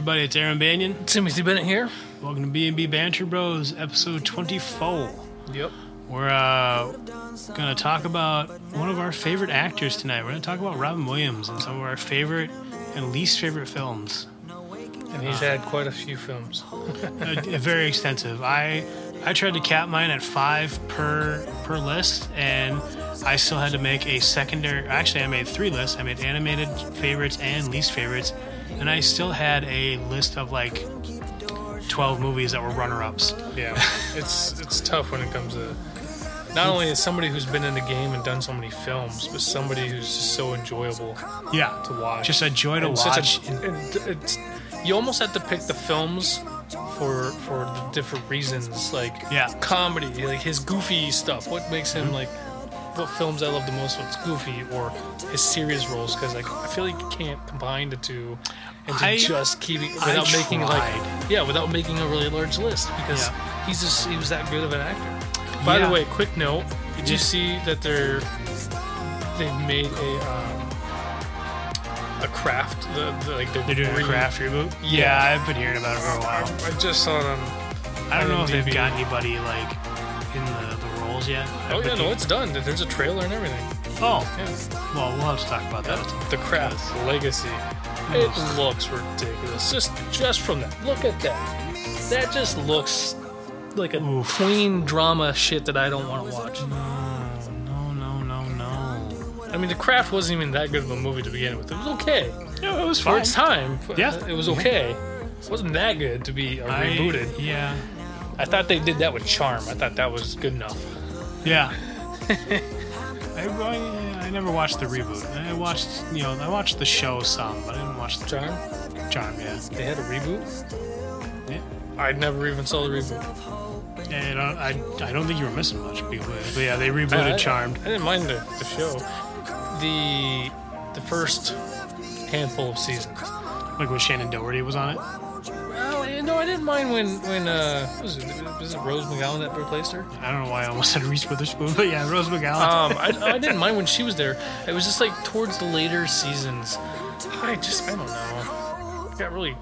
Everybody, it's Aaron Banyan. Timothy Bennett here. Welcome to B&B Banter Bros, episode 24. Yep. We're uh, going to talk about one of our favorite actors tonight. We're going to talk about Robin Williams and some of our favorite and least favorite films. And he's had quite a few films. uh, very extensive. I I tried to cap mine at five per per list, and I still had to make a secondary. Actually, I made three lists. I made animated favorites and least favorites, and I still had a list of like twelve movies that were runner ups. Yeah. it's it's tough when it comes to not only as somebody who's been in the game and done so many films, but somebody who's just so enjoyable Yeah, to watch. just a joy to And such watch. a- and you almost have to pick the films for for the different reasons, like Yeah. Mm-hmm. comedy, like his goofy stuff. What makes him like what films I love the most? What's goofy or his serious roles? Because like I feel like you can't combine the two and to I- just keep it I without making like yeah, without making a really large list because Yeah. he's just he was that good of an actor. By Yeah. the way, quick note: Did you see that they're they've made a um, a craft the, the like They're doing a craft reboot. Yeah. Yeah, I've been hearing about it for a while. I just saw it on. I don't know if they've got anybody like in the, roles yet. Oh yeah, no, it's done. There's a trailer and everything. Oh, Yeah. well, we'll have to talk about that. The craft legacy. It looks ridiculous. Just just from that. Look at that. That just looks like a Oof. tween drama shit that I don't want to watch. No, no, no, no. I mean, The Craft wasn't even that good of a movie to begin with. It was okay. No, it was For fine. its time, Yeah. it was okay. It wasn't that good to be uh, I- rebooted. Yeah. I thought they did that with Charm. I thought that was good enough. Yeah. I, I, I never watched the reboot. I watched, you know, I watched the show some, but I didn't watch the Charm? Charm. Yeah. They had a reboot? Yeah. I never even saw the reboot. And I, I, I don't think you were missing much. But but yeah, they rebooted I, Charmed. I didn't mind the, the show. The the first handful of seasons. Like when Shannen Doherty was on it. Well, know, I didn't mind when when uh was it was it Rose McGowan that replaced her? I don't know why I almost said Reese Witherspoon, but yeah, Rose McGowan. Um, I, I didn't mind when she was there. It was just like towards the later seasons. I just I don't know. It got really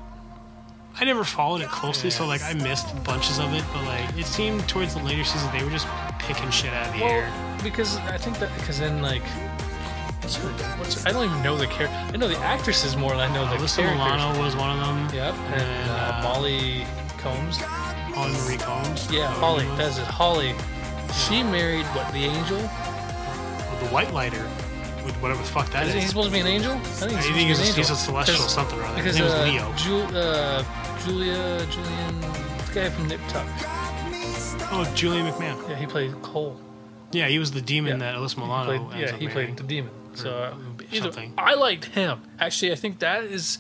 I never followed it closely, so like I missed bunches of it. But like it seemed towards the later season they were just picking shit out of the air. because I think that because then like. What's her, what's her, I don't even know the character. I know the actresses more than I know the Alyssa characters. Milano was one of them. Yep, and, And, uh, uh, Molly Combs. Holly Marie Combs. Yeah, Holly. That's it. Holly. She married what? The angel? the White Lighter, with whatever the fuck that Is is. he supposed to be an angel? I think I he's think supposed he's to a, be he's a celestial Because- something or other. Because His name uh, was Leo. Ju- uh, Julia, Julian, the guy from Nip Tuck. Oh, Julian McMahon. Yeah, he played Cole. Yeah, he was the demon Yeah. that Alyssa He Milano played, ends yeah, he marrying. played the demon. So uh, either, something. I liked him. Actually, I think that is.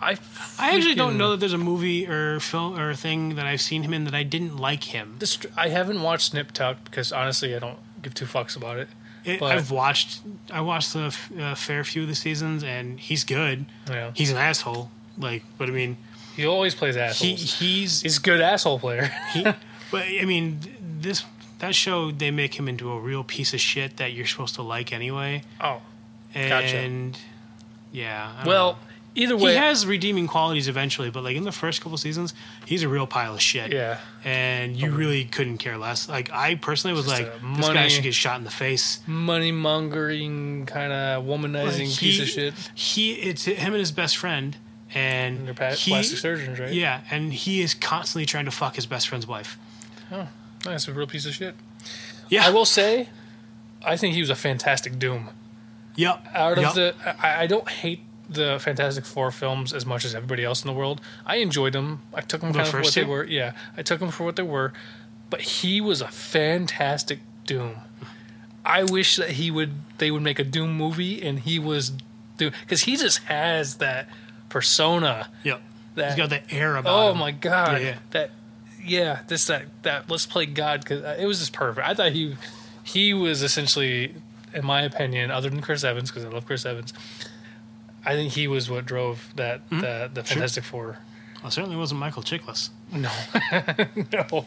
I I actually don't know that there's a movie or film or thing that I've seen him in that I didn't like him. This, I haven't watched Nip Tuck because honestly, I don't give two fucks about it. It, But- I've watched I watched the uh, fair few of the seasons, and he's good. Yeah, He's an asshole, like, but I mean, he always plays he he's He's a good asshole player. he, but I mean, this that show they make him into a real piece of shit that you're supposed to like anyway, oh, and Gotcha. yeah. I well, either he has redeeming qualities eventually, but like in the first couple seasons, he's a real pile of shit. yeah. and you oh. really couldn't care less. Like I personally was Just like, a this guy money- should get shot in the face. money mongering kind of womanizing Like, piece of shit. He, it's him and his best friend, and And they're pa- he, plastic surgeons, right? yeah, and he is constantly trying to fuck his best friend's wife. That's a real piece of shit. Yeah, I will say, I think he was a fantastic Doom. Yep. Out of yep. the, I, I don't hate the Fantastic Four films as much as everybody else in the world. I enjoyed them. I took them The kind of for what first they were. Yeah, I took them for what they were. But he was a fantastic Doom. I wish that he would. They would make a Doom movie, and he was Doom because he just has that persona. Yep. That He's got the air about oh him. my god, Yeah, yeah. that yeah, this that that let's play God because it was just perfect. I thought he he was essentially, in my opinion, other than Chris Evans because I love Chris Evans. I think he was what drove that the the Fantastic Four. Well, it certainly wasn't Michael Chiklis. No, no,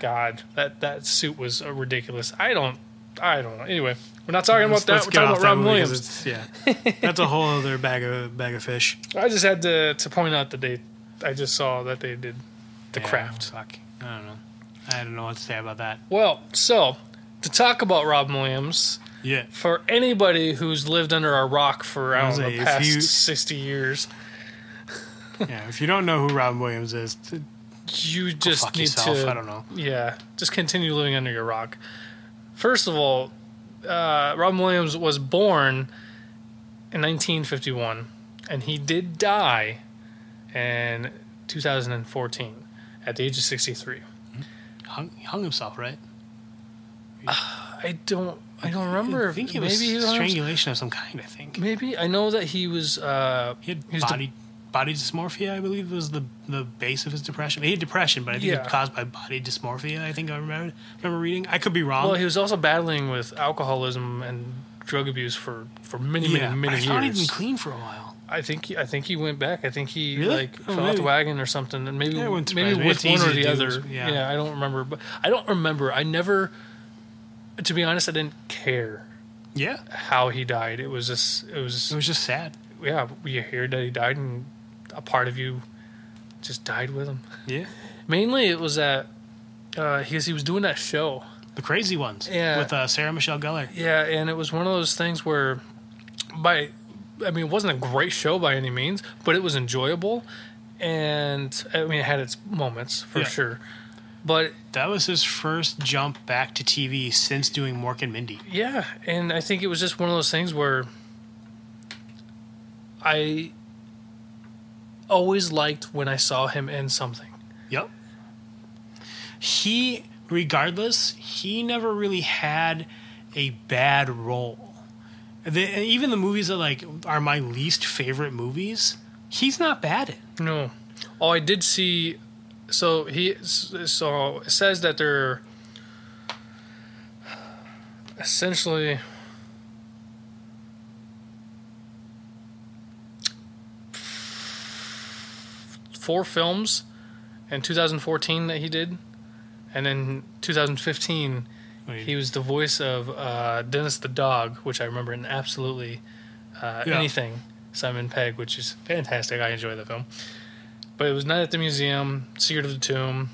God, that that suit was uh, ridiculous. I don't. I don't know. Anyway, we're not talking Let's- about that. We're talking about Robin Williams. Yeah, that's a whole other bag of bag of fish. I just had to to point out that they. I just saw that they did the Yeah, craft. Fuck. I don't know. I don't know what to say about that. Well, so to talk about Robin Williams, Yeah. for anybody who's lived under a rock for I don't know the past you- sixty years, Yeah. If you don't know who Robin Williams is, t- you just need yourself. to. I don't know. Yeah, just continue living under your rock. First of all, uh, Robin Williams was born in 1951, and he did die in 2014 at the age of 63. hung, he hung himself, right? I don't. I don't remember. I think it maybe was he was strangulation of some kind. I think Maybe I know that he was. Uh, he had the- body body dysmorphia. I believe was the the base of his depression. He had depression, but I think Yeah. it was caused by body dysmorphia. I think I remember remember reading. I could be wrong. well, he was also battling with alcoholism and drug abuse for for many, yeah, many, many I thought he'd been years. clean for a while. I think he, I think he went back. I think he Really? like Oh, fell off the wagon or something, and maybe Yeah, maybe with one or the other. yeah. Yeah. I don't remember, but I don't remember. I never, to be honest, I didn't care Yeah, how he died. It was just it was it was just sad. yeah. You hear that he died, and a part of you just died with him. Yeah, Mainly, it was that uh, because he was doing that show. the crazy ones. Yeah. with uh, Sarah Michelle Gellar. Yeah, and it was one of those things where, by, I mean, it wasn't a great show by any means, but it was enjoyable, and I mean, it had its moments for Yeah. sure. But That was his first jump back to TV since doing Mork and Mindy. yeah, and I think it was just one of those things where I always liked when I saw him in something. Yep. He, regardless, he never really had a bad role. The, even the movies that like are my least favorite movies, he's not bad. No. Oh, I did see. So he so it says that they're essentially four films in 2014 that he did, and then 2015 he was the voice of uh, Dennis the dog, which I remember in absolutely uh, Yeah. anything Simon Pegg, which is fantastic. I enjoy the film. But it was Night at the Museum, Secret of the Tomb,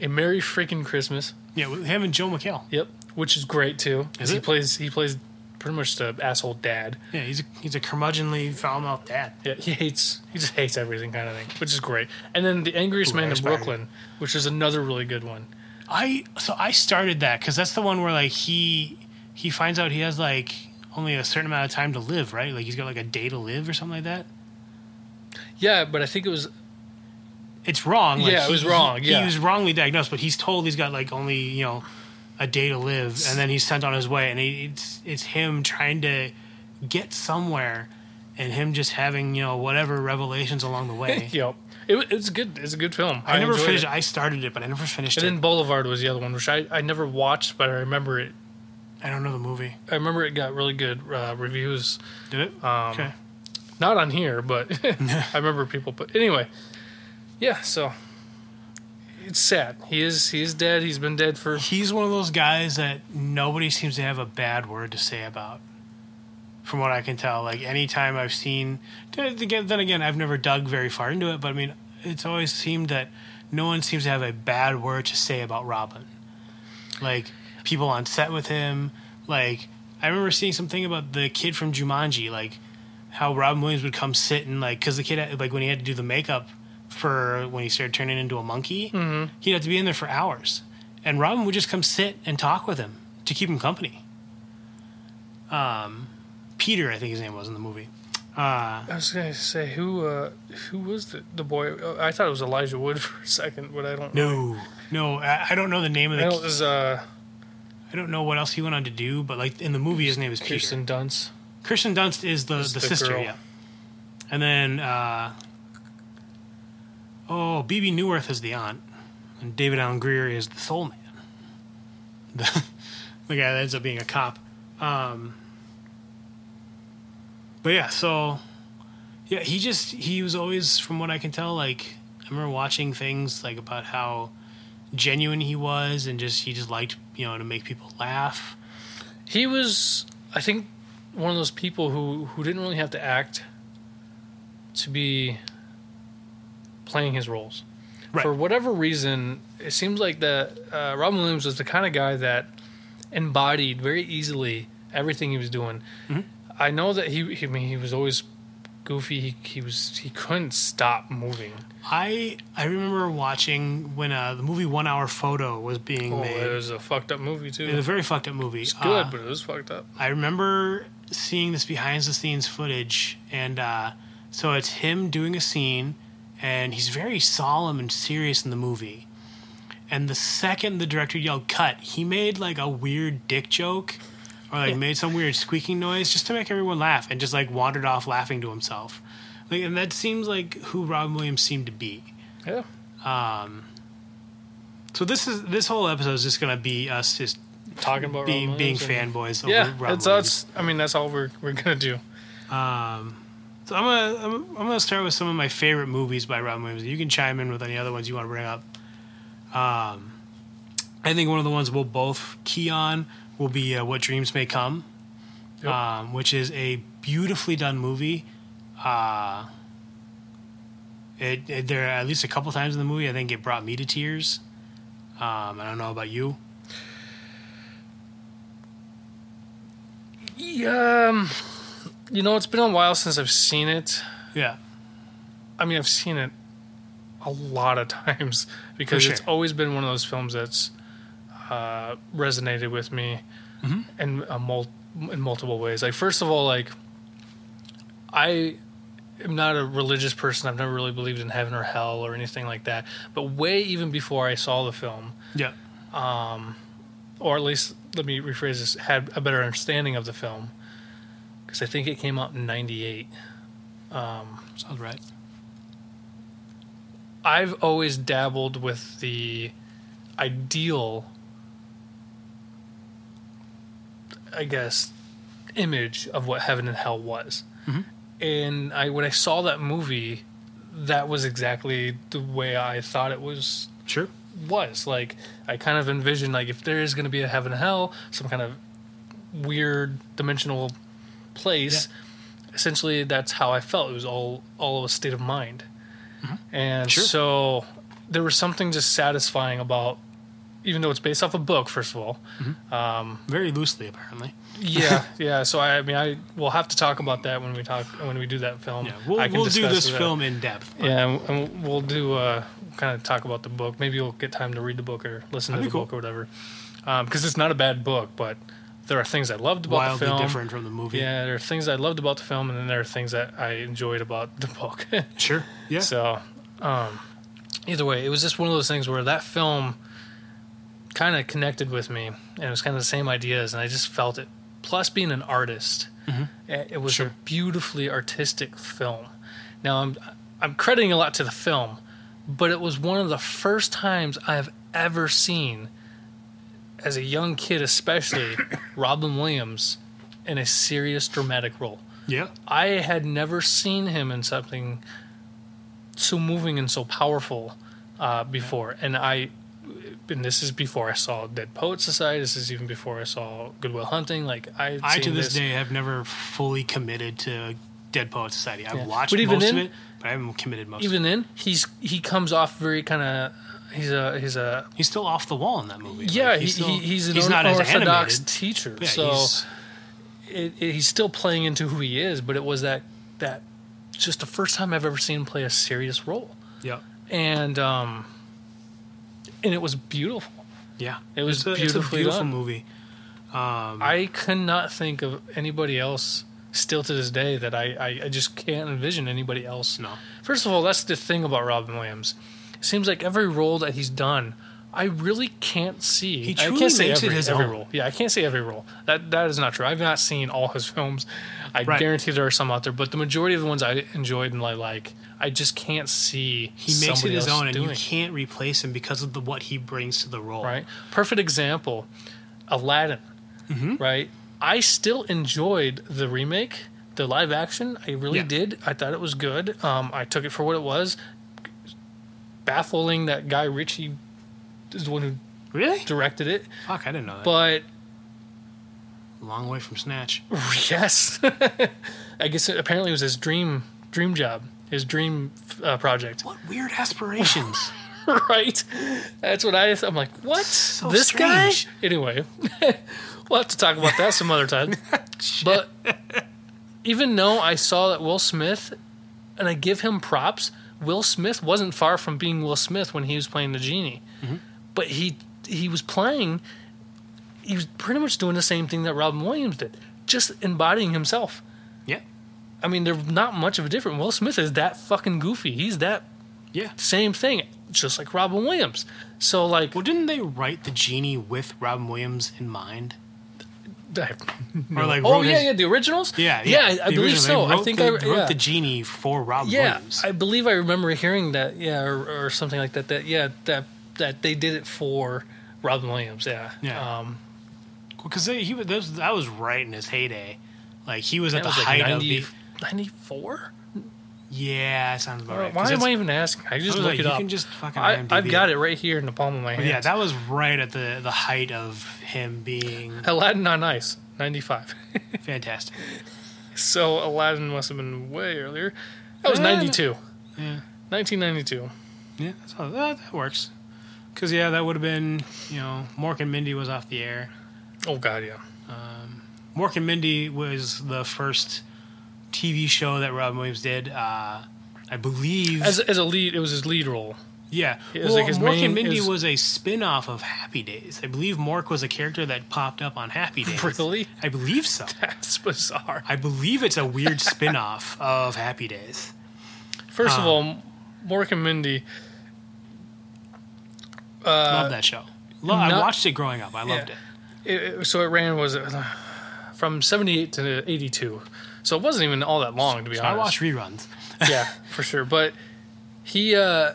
A Merry Freaking Christmas. yeah, with him and Joel McHale. Yep, which is great too. Is he it? plays he plays pretty much the asshole dad. Yeah, he's a, he's a curmudgeonly foul mouthed dad. Yeah, he hates he just hates everything kind of thing, which is great. And then The Angriest Ooh, Man in. Brooklyn, which is another really good one. I so I started that because that's the one where like he he finds out he has like only a certain amount of time to live, right? Like he's got like a day to live or something like that. Yeah, but I think it was It's wrong. Like, Yeah, it he- was wrong, He, yeah. he was wrongly diagnosed, but he's told he's got like only you know a day to live, and then he's sent on his way, and he, it's it's him trying to get somewhere, and him just having you know whatever revelations along the way. yep. It, it's good. It's a good film. I, never finished. It. I started it, but I never finished And it. then Boulevard was the other one, which I, I never watched, but I remember it. I don't know the movie. I remember it got really good uh, reviews. Did it? Um, okay. Not on here, but I remember people. But anyway, yeah. So it's sad. He is he is dead. He's been dead for He's one of those guys that nobody seems to have a bad word to say about. From what I can tell, like anytime I've seen, then again, I've never dug very far into it, but I mean, it's always seemed that no one seems to have a bad word to say about Robin. Like people on set with him, like I remember seeing something about the kid from Jumanji, like how Robin Williams would come sit and like, because the kid, like when he had to do the makeup for when he started turning into a monkey, he'd have to be in there for hours, and Robin would just come sit and talk with him to keep him company. Um, Peter, I think his name was in the movie. Uh, I was gonna say who uh, who was the, the boy? Oh, I thought it was Elijah Wood for a second, but I don't. no, no, I, I don't know the name of the. know it was uh, I don't know what else he went on to do, but like in the movie, his name is Peter. Dunst. Kirsten Dunst is the, Is the, the sister, girl. yeah. And then, uh, oh, Bebe Neuwirth is the aunt, and David Alan Grier is the soul man. The, the guy that ends up being a cop. Um, but yeah, so yeah, he just he was always, from what I can tell, like I remember watching things like about how genuine he was, and just he just liked you know to make people laugh. he was, I think, one of those people who who didn't really have to act to be playing his roles. Right. For whatever reason, it seems like that uh, Robin Williams was the kind of guy that embodied very easily everything he was doing. Mhm. I know that he, he I mean, he was always goofy. He, he was he couldn't stop moving. I I remember watching when uh, the movie One Hour Photo was being Oh, made. it was a fucked up movie too. It was a very fucked up movie. It's good, Uh, but it was fucked up. I remember seeing this behind the scenes footage, and uh, so it's him doing a scene, and he's very solemn and serious in the movie. And the second the director yelled "cut," he made like a weird dick joke, or like made some weird squeaking noise just to make everyone laugh, and just like wandered off laughing to himself. Like, and that seems like who Robin Williams seemed to be. Yeah. Um, so this is this whole episode is just gonna be us just Talking about being being fanboys. Over Yeah, Williams. us. I mean, that's all we're we're gonna do. Um, so I'm gonna I'm, I'm gonna start with some of my favorite movies by Robin Williams. You can chime in with any other ones you want to bring up. Um, I think one of the ones we'll both key on will be uh, "What Dreams May Come," Yep. um, which is a beautifully done movie. Uh, it, it there at least a couple times in the movie I think it brought me to tears. Um, I don't know about you. Yeah, um, you know, it's been a while since I've seen it. Yeah, I mean, I've seen it a lot of times because For it's always been one of those films that's uh, resonated with me Mhm. in a mul- in multiple ways. Like, first of all, like I am not a religious person. I've never really believed in heaven or hell or anything like that. But way even before I saw the film, yeah, or at least let me rephrase this, had a better understanding of the film because I think it came out in '98. sounds right. I've always dabbled with the ideal, I guess, image of what heaven and hell was. Mhm. And I, when I saw that movie, that was exactly the way I thought it was Sure. was. Like I kind of envisioned like if there is going to be a heaven and hell, some kind of weird dimensional place. Essentially, that's how I felt. It was all all of a state of mind, and Mm-hmm. Sure. so there was something just satisfying about. Even though it's based off a book, first of all, Very loosely, apparently. yeah, yeah. So I, I mean, I will have to talk about that when we talk when we do that film. Yeah, we'll, we'll do this film in depth. Yeah, and- and we'll do uh, kind of talk about the book. Maybe you'll get time to read the book or listen That'd to the cool. book or whatever. Because it's not a bad book, but there are things I loved about wildly the film. different from the movie. Yeah, there are things I loved about the film, and then there are things that I enjoyed about the book. Sure. Yeah. So, um, either way, it was just one of those things where that film kind of connected with me, and it was kind of the same ideas, and I just felt it. Plus, being an artist, it it was Sure. a beautifully artistic film. Now, I'm I'm crediting a lot to the film, but it was one of the first times I've ever seen, as a young kid especially, Robin Williams in a serious dramatic role. yeah. I had never seen him in something so moving and so powerful uh, before, and I. And this is before I saw Dead Poet Society. This is even before I saw Good Will Hunting. Like I, I to this day have never fully committed to Dead Poet Society. I've Yeah. watched most then- of it, but I haven't committed most. even of it. then he's he comes off very kind of he's a he's a He's still off the wall in that movie. yeah Like, he, still- he, he's an he's not animated. teacher. Yeah, so he's- it, it, he's still playing into who he is, but it was that that just the first time I've ever seen him play a serious role, yeah, and um, and it was beautiful. yeah. It was it's a, it's a beautiful done. movie. Um, I cannot think of anybody else still to this day that I, I, I just can't envision anybody else. No. First of all, that's the thing about Robin Williams. It seems like every role that he's done, I really can't see. He I can't say makes it every, his every own. role. Yeah, I can't say every role. That that is not true. I've not seen all his films. I Right. guarantee there are some out there, but the majority of the ones I enjoyed and I like, I just can't see. he makes it his own, and doing. you can't replace him because of the what he brings to the role. right? Perfect example, Aladdin, Mm-hmm. right? I still enjoyed the remake, the live action. I really Yeah. did. I thought it was good. Um, I took it for what it was. Baffling that Guy Ritchie is the one who Really? directed it, Fuck, I didn't know that. but A long way from Snatch. Yes, I guess it, apparently it was his dream dream job, his dream uh, project. What weird aspirations. right? That's what I. I'm like, what? So this strange. guy? Anyway, we'll have to talk about that some other time. but even though I saw that Will Smith, and I give him props, Will Smith wasn't far from being Will Smith when he was playing the genie. Mm-hmm. But he he was playing. He was pretty much doing the same thing that Robin Williams did, just embodying himself. yeah. I mean, they're not much of a different. Will Smith is that fucking goofy. He's that Yeah. same thing, just like Robin Williams. So like, Well, didn't they write the genie with Robin Williams in mind? I- Or like oh yeah, his- yeah, the originals. Yeah, yeah, I, I believe so. I think the, I wrote yeah. the genie for Robin yeah, Williams. I believe I remember hearing that. Yeah, or, or something like that. That yeah, that that they did it for Robin Williams. Yeah, Yeah. Um, because he was that was- that was right in his heyday. Like he was at that the was height like of 90, the 94? yeah, sounds about right. Why am I even asking? I just I look like, it you up. can just fucking I, I've got it right here in the palm of my hand. yeah, that was right at the the height of him being Aladdin on Ice, 95. fantastic. so Aladdin must have been way earlier. That was Eh, 92. Yeah, 1992. yeah, so that, that works. Because yeah, that would have been you know Mork and Mindy was off the air. Oh god, yeah. Mork and Mindy was the first TV show that Robin Williams did. Uh, I believe. As as a lead, it was his lead role. yeah. it was well, like Mork main- and Mindy was a spin off of Happy Days. I believe Mork was a character that popped up on Happy Days. Really? I believe so. That's bizarre. I believe it's a weird spin off of Happy Days. First of Um, all, Mork and Mindy. I love that show. Lo- I watched it growing up. I loved Yeah. it. It, so it ran was uh, from 78 to 82. So it wasn't even all that long to be I honest. I watched reruns. yeah, for sure. But he, uh,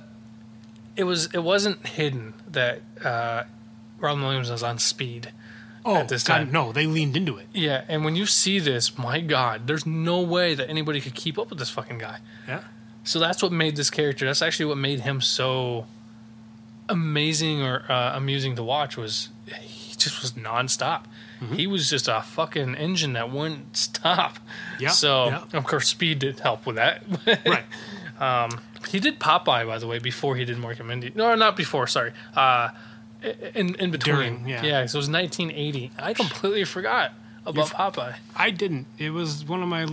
it was it wasn't hidden that uh, Robin Williams was on speed. Oh, At this God, time. no, they leaned into it. Yeah, and when you see this, my God, there's no way that anybody could keep up with this fucking guy. Yeah. So that's what made this character. That's actually what made him so amazing or uh, amusing to watch. Was he just was nonstop. Mm-hmm. He was just a fucking engine that wouldn't stop. Yeah, So yeah. of course, speed did help with that. Right. he did Popeye, by the way, before he did Mork and Mindy. No, not before. Sorry. Uh, in in between. During, yeah. yeah. So it was 1980. I completely forgot about Popeye. I didn't. It was one of my.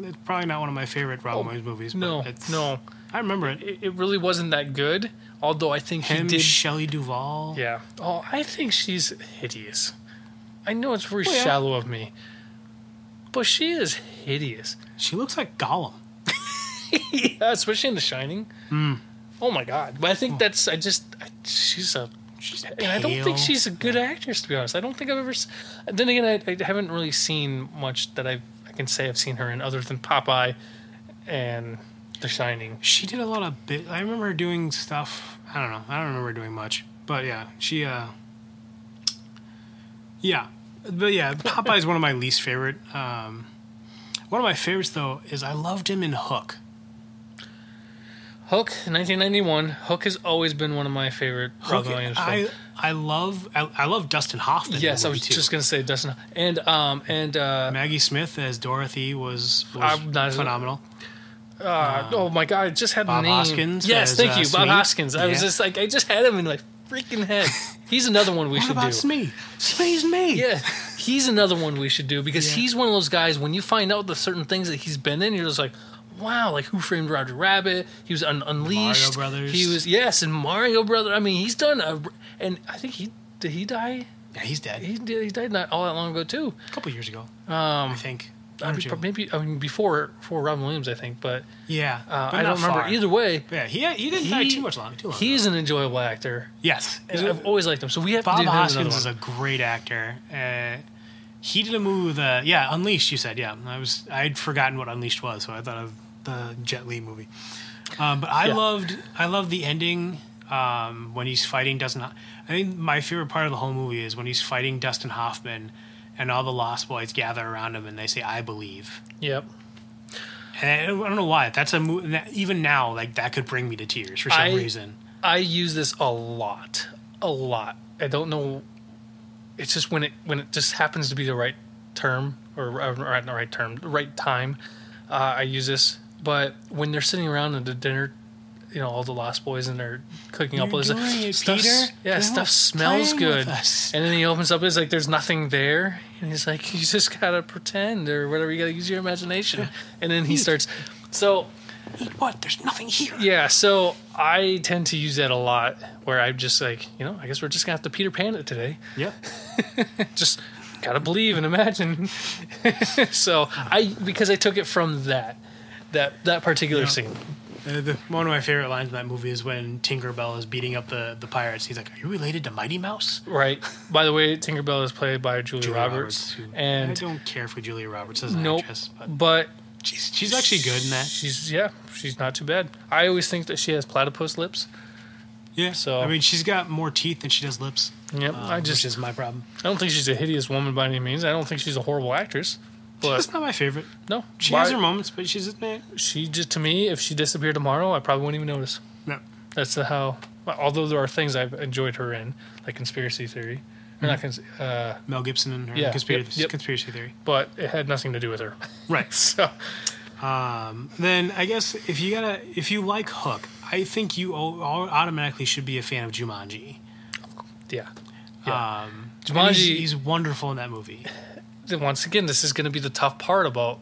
It's probably not one of my favorite Robin Williams movies. But Oh, No, it's, no, I remember it. it, it really wasn't that good. Although I think Him, he did. Shelley Duvall. Yeah. Oh, I think she's hideous. I know it's very Oh, yeah. shallow of me, but she is hideous. She looks like Gollum. yeah, especially in The Shining. Hmm. Oh my god! But I think that's I just I, she's a. She's And I don't think she's a good actress, to be honest. I don't think I've ever. Then again, I, I haven't really seen much that I I can say I've seen her in other than Popeye and The Shining. She did a lot of bit. I remember her doing stuff. I don't know. I don't remember doing much. But yeah, she. uh Yeah, but yeah, Popeye's one of my least favorite. Um One of my favorites though is I loved him in Hook. Hook, 1991. Hook has always been one of my favorite Hook, Williams I films. I love I, I love Dustin Hoffman. Yes, I was too. just gonna say Dustin and um and uh, Maggie Smith as Dorothy was, was phenomenal. Uh oh my god, I just had Bob the name. Hoskins Yes, thank uh, you, Bob Smee. Hoskins. I was just like, I just had him in my freaking head. He's another one we should about do. Smee? Smee's me. Yeah, he's another one we should do because Yeah. he's one of those guys. When you find out the certain things that he's been in, you're just like, wow, like Who Framed Roger Rabbit? He was un- Unleashed. Mario Brothers. He was yes, and Mario Brother. I mean, he's done a, and I think he did he die? Yeah, he's dead. He did. He died not all that long ago too. a couple years ago, Um, I think. I One or maybe I mean before before Robin Williams, I think, but Yeah, uh, but I don't remember far. either way. Yeah, he he didn't die too much long. Too long. He's an enjoyable actor. yes. And I've always liked him. So we have Bob to do Hoskins is a great actor. Uh, he did a movie with uh, yeah Unleashed. You said yeah. I was I'd forgotten what Unleashed was, so I thought of the Jet Li movie. Um, but I Yeah. loved I loved the ending um, when he's fighting Dustin. Ho- I think my favorite part of the whole movie is when he's fighting Dustin Hoffman, and all the Lost Boys gather around him and they say "I believe." Yep. And I don't know why. That's a mo- even now like that could bring me to tears for some I- reason. I use this a lot, a lot. I don't know. It's just when it when it just happens to be the right term or, or not the right term, the right time. Uh, I use this, but when they're sitting around at the dinner, you know, all the Lost Boys and they're cooking up You're all this doing it, stuff. Peter. Yeah, stuff smells good. And then he opens up, it's like there's nothing there, and he's like, you just gotta pretend or whatever. You gotta use your imagination. And then he starts. So Eat what? There's nothing here. yeah, so I tend to use that a lot, where I'm just like, you know, I guess we're just gonna have to Peter Pan it today. Yep. Just gotta believe and imagine. so I because I took it from that that that particular Yeah. scene. Uh, the, one of my favorite lines in that movie is when Tinkerbell is beating up the, the pirates. He's like, "Are you related to Mighty Mouse?" Right. By the way, Tinkerbell is played by Julia, Julia Roberts, who- I don't care for Julia Roberts as an nope. actress, but But she's, she's actually good in that. She's yeah, she's not too bad. I always think that she has platypus lips. Yeah. So- I mean, she's got more teeth than she does lips. Yep. um, I just which is my problem. I don't think she's a hideous woman by any means. I don't think she's a horrible actress. But That's not my favorite. no, She has her moments, but she's eh, she just to me, if she disappeared tomorrow, I probably wouldn't even notice. no. That's the how. Although there are things I've enjoyed her in, like conspiracy theory, or not, cons- uh, Mel Gibson and her Yeah, conspiracy, yep, yep. conspiracy theory. but it had nothing to do with her. Right. So Um, then I guess if you gotta, if you like Hook, I think you au- automatically should be a fan of Jumanji. yeah, yeah. Um, and Jumanji- he's, he's wonderful in that movie. Once again, this is going to be the tough part about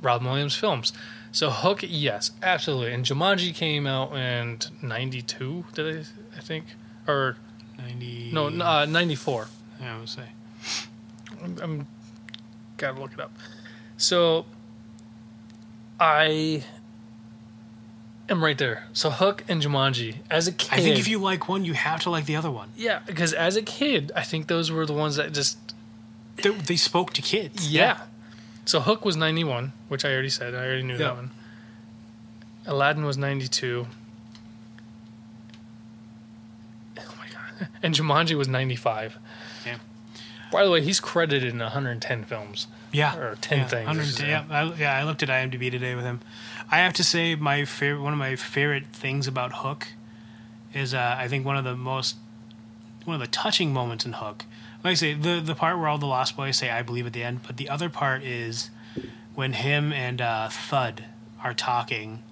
Robin Williams films. So Hook, yes, absolutely. And Jumanji came out in '92, did I? I think, or Ninety. no, uh, '94. I would say. I'm, I'm gotta look it up. So I am right there. So Hook and Jumanji as a kid. I think if you like one, you have to like the other one. yeah, because as a kid, I think those were the ones that just They, they spoke to kids. yeah. So Hook was ninety one, which I already said. I already knew Yeah. that one. Aladdin was ninety two. Oh my god! And Jumanji was ninety five. Yeah. By the way, he's credited in 110 films. Yeah. Or 10 yeah, things, 110, yeah. yeah, I, yeah, I looked at IMDb today with him. I have to say, my favorite, one of my favorite things about Hook is, uh, I think, one of the most, one of the touching moments in Hook. Like I say, the the part where all the Lost Boys say "I believe" at the end, but the other part is when him and uh, Thud are talking,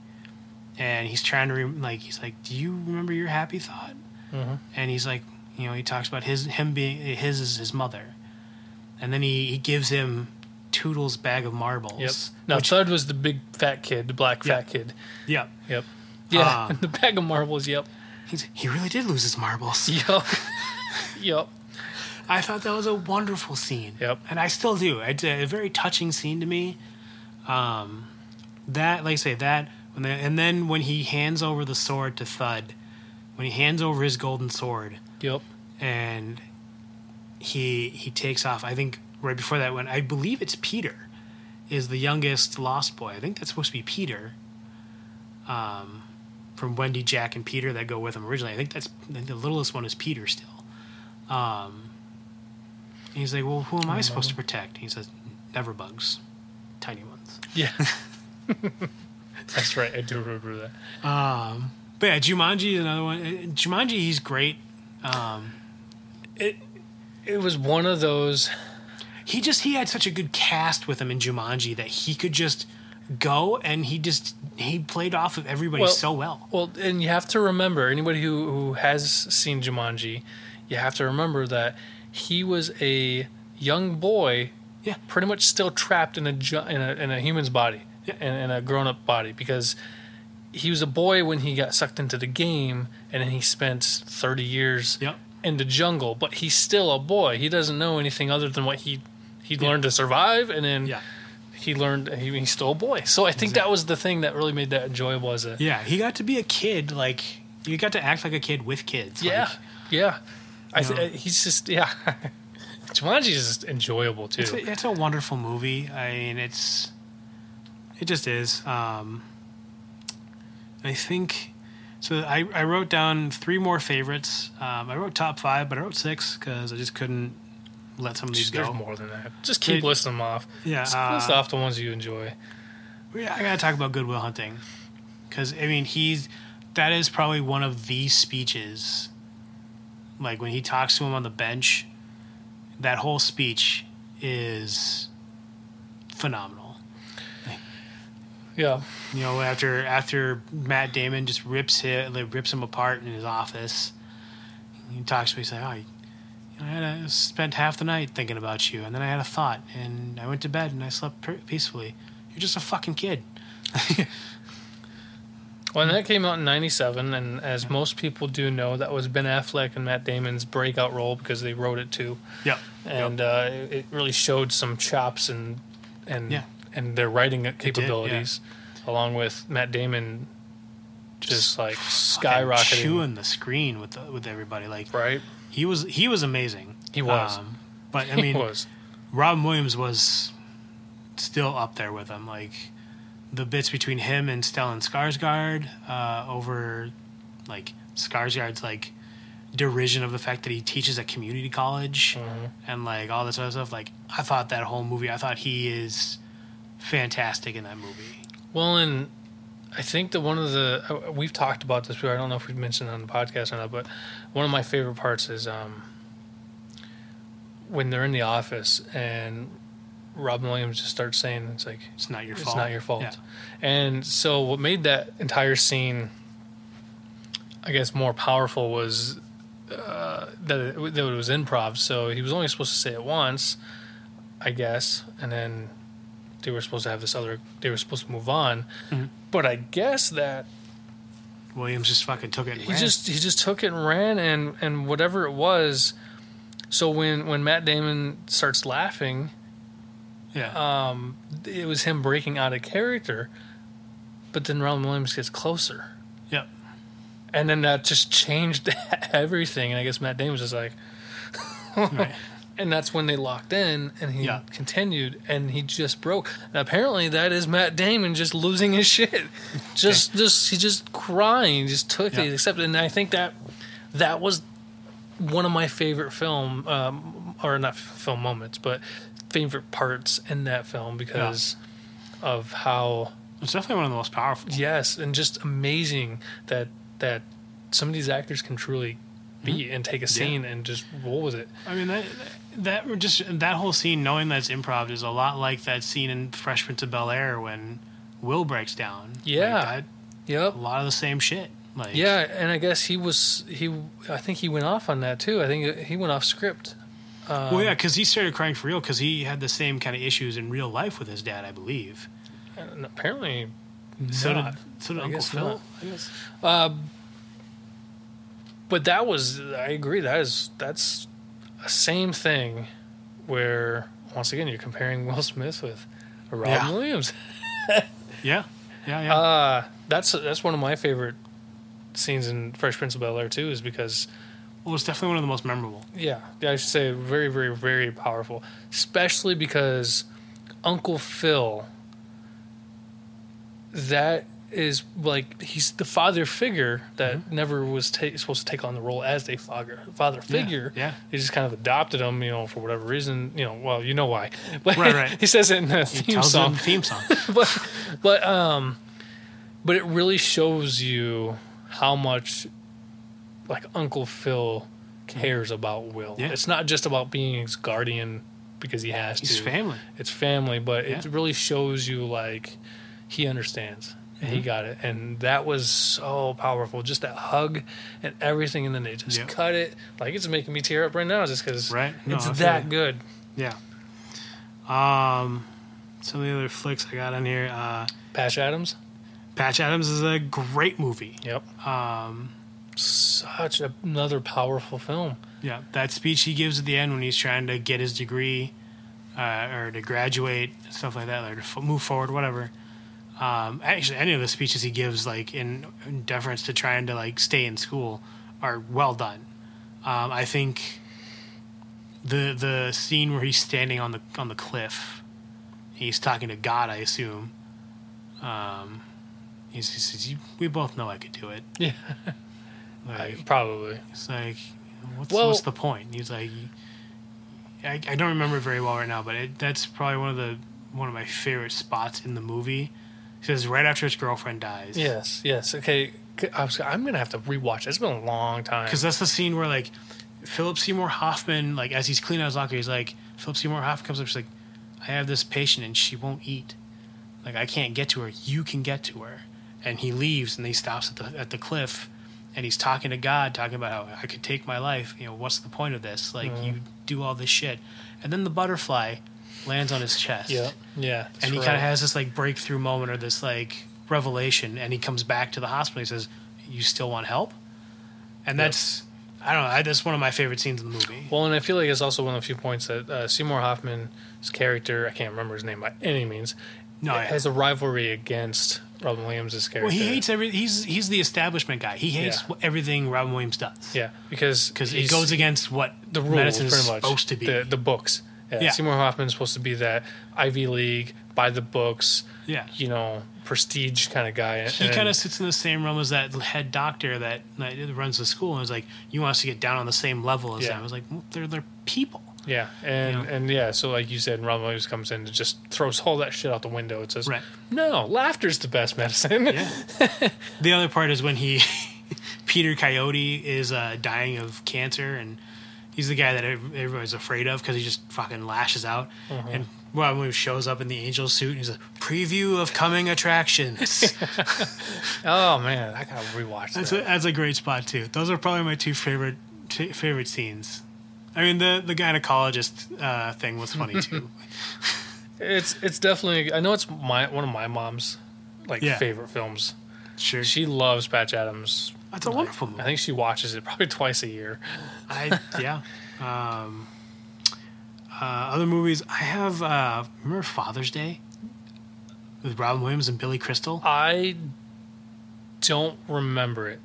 and he's trying to re- like he's like, "Do you remember your happy thought?" Mhm. And he's like, you know, he talks about his him being his is his mother, and then he, he gives him Toodle's bag of marbles. Yep. Now which- Thud was the big fat kid, the black Yeah. fat kid. yeah, Yep. Yeah. Ah. and the bag of marbles. Yep. he's, he really did lose his marbles. Yep. yep. I thought that was a wonderful scene. Yep. And I still do. It's a, very touching scene to me. Um, that, like I say, that when they, and then when he hands over the sword to Thud, when he hands over his golden sword, Yep. and he he takes off. I think right before that, when I believe it's Peter, is the youngest Lost Boy. I think that's supposed to be Peter. Um, from Wendy, Jack, and Peter that go with him originally. I think that's I think the littlest one is Peter still. Um, and he's like, "Well, who am I supposed to protect?" He says, "Never bugs, tiny ones." Yeah. That's right. I do remember that. Um, but yeah, Jumanji is another one. Uh, Jumanji, he's great. Um, It it was one of those. he just he had such a good cast with him in Jumanji that he could just go and he just he played off of everybody Well- so well. Well, and you have to remember anybody who who has seen Jumanji, you have to remember that he was a young boy, Yeah. pretty much still trapped in a ju- in a in a human's body, Yeah. in, in a grown up body because he was a boy when he got sucked into the game, and then he spent thirty years Yep. in the jungle. But he's still a boy. He doesn't know anything other than what he he learned to survive, and then Yeah. he learned he, he's still a boy. So I think that was the thing that really made that enjoyable as a Yeah, he got to be a kid. Like you got to act like a kid with kids. Yeah, Like, yeah. I know. he's just yeah. Jumanji is just enjoyable too. it's, a, it's a wonderful movie. I mean, it's it just is. Um, I think so. I, I wrote down three more favorites. Um, I wrote top five, but I wrote six because I just couldn't let some of these There's go. more than that. Just keep They- listing them off. Yeah, Just uh, list off the ones you enjoy. Yeah, I gotta talk about Good Will Hunting because I mean he's that is probably one of the speeches. Like when he talks to him on the bench, that whole speech is phenomenal. Yeah. You know, after after Matt Damon just rips him, like, rips him apart in his office, he talks to me. He's like, "Oh, you know, I had a, spent half the night thinking about you, and then I had a thought, and I went to bed and I slept peacefully. You're just a fucking kid." Well, that came out in '97, and as most people do know, that was Ben Affleck and Matt Damon's breakout role because they wrote it too, Yep. and uh, it it really showed some chops and and Yeah. and their writing capabilities, yeah. along with Matt Damon, just, like fucking skyrocketing, chewing the screen with the, with everybody. Like right? he was he was amazing. He was. Um, but I he mean, was. Robin Williams was still up there with him. Like the bits between him and Stellan Skarsgård uh, over like Skarsgård's like derision of the fact that he teaches at community college Mm-hmm. and like all this other stuff. Like I thought that whole movie. I thought he is fantastic in that movie. Well, and I think that one of the uh, we've talked about this before. I don't know if we've mentioned it on the podcast or not, but one of my favorite parts is um, when they're in the office and Robin Williams just starts saying, "It's like It's not your fault. it's not your fault." Yeah. And so, what made that entire scene, I guess, more powerful was uh, that, it, that it was improv. So he was only supposed to say it once, I guess, and then they were supposed to have this other. They were supposed to move on, Mhm. but I guess that Williams just fucking took it. And he ran. just he just took it and ran, and and whatever it was. So when when Matt Damon starts laughing, yeah. um, it was him breaking out of character. But then Robin Williams gets closer, yep. and then that just changed everything. And I guess Matt Damon was just like, Right. and that's when they locked in, and he Yeah. continued, and he just broke. And apparently, that is Matt Damon just losing his shit, just just he's just crying, just took Yeah. it, accepted. And I think that that was one of my favorite film, um, or not film moments, but favorite parts in that film because of how It's definitely one of the most powerful. yes, and just amazing that that some of these actors can truly be mm-hmm. and take a scene and just roll with it. I mean that that just that whole scene, knowing that's improv, is a lot like that scene in Fresh Prince of Bel Air when Will breaks down. Yeah. like that, Yep. a lot of the same shit. Like Yeah, and I guess he was he. I think he went off on that too. I think he went off script. Um, well, yeah, because he started crying for real because he had the same kind of issues in real life with his dad, I believe. and apparently, So not. did so did I Uncle guess Phil. not. I guess. but that was. I agree. That is that's a same thing, where once again you're comparing Will Smith with Robin Yeah. Williams. Yeah, yeah, yeah. Uh, that's that's one of my favorite scenes in Fresh Prince of Bel Air too, is because it's definitely one of the most memorable. Yeah, yeah, I should say very, very, very powerful, especially because Uncle Phil. That is like he's the father figure that never was ta- supposed to take on the role as a father father figure. yeah. he just kind of adopted him, you know, for whatever reason. You know, well, you know why. But Right, right. he says it in the He theme song them theme song. but but um but it really shows you how much like Uncle Phil cares about Will. Yeah. It's not just about being his guardian because he has He's to. It's family. It's family, but it really shows you like he understands. Mm-hmm. He got it, and that was so powerful. Just that hug and everything, and then they just Yeah. cut it. Like it's making me tear up right now, just because Right. No, it's that good. Yeah. Um, some of the other flicks I got on here. Uh, Patch Adams. Patch Adams is a great movie. Yep. Um, Such a, another powerful film. yeah, that speech he gives at the end when he's trying to get his degree uh, or to graduate, stuff like that, or to f- move forward, whatever. Um, actually, any of the speeches he gives, like in, in deference to trying to like stay in school, are well done. Um, I think the the scene where he's standing on the on the cliff, he's talking to God, I assume. Um, he says, "We both know I could do it." Yeah. Like, Probably. it's like, what's Well- what's the point? And he's like, I, I don't remember very well right now, but it, that's probably one of the one of my favorite spots in the movie. He says right after his girlfriend dies. Yes, yes. Okay, I was, I'm gonna have to rewatch. it. It's been a long time. because that's the scene where like Philip Seymour Hoffman, like as he's cleaning out his locker, he's like, Philip Seymour Hoffman comes up, she's like, I have this patient and she won't eat. Like I can't get to her. You can get to her. And he leaves and he stops at the at the cliff, and he's talking to God, talking about how I could take my life. You know, what's the point of this? Like you do all this shit, and then the butterfly lands on his chest. Yeah, yeah. and he kind of has this like breakthrough moment or this like revelation, and he comes back to the hospital. He says, "You still want help?" And Yep. that's I don't know. I, that's one of my favorite scenes in the movie. Well, and I feel like it's also one of the few points that uh, Seymour Hoffman's character, I can't remember his name by any means, No, yeah. has a rivalry against Robin Williams' character. Well, he hates every. He's he's the establishment guy. He hates Yeah. everything Robin Williams does. Yeah, because because it goes against what the rules pretty much supposed to be. the the books. Yeah, Yeah. Seymour Hoffman's supposed to be that Ivy League by the books, yeah, you know, prestige kind of guy. he kind of sits in the same room as that head doctor that, that runs the school, and is like, "You want us to get down on the same level as Yeah. them?" I was like, well, "They're they're people." Yeah, and You know? and yeah. So like you said, Robin Williams comes in and just throws all that shit out the window. It says, Right. "No, laughter's the best medicine." Yeah. the other part is when he, Peter Coyote, is uh, dying of cancer, and he's the guy that everybody's afraid of because he just fucking lashes out. Mm-hmm. And Robin Williams shows up in the angel suit, and he's a preview of coming attractions. oh man, I gotta rewatch that's a, that. that's a great spot too. Those are probably my two favorite t- favorite scenes. I mean, the the gynecologist uh, thing was funny too. It's it's definitely. I know it's my one of my mom's like Yeah. favorite films. sure, She loves Patch Adams. that's a wonderful movie. I think she watches it probably twice a year. I yeah. Um, uh, other movies I have. Uh, remember Father's Day with Robin Williams and Billy Crystal. I don't remember it.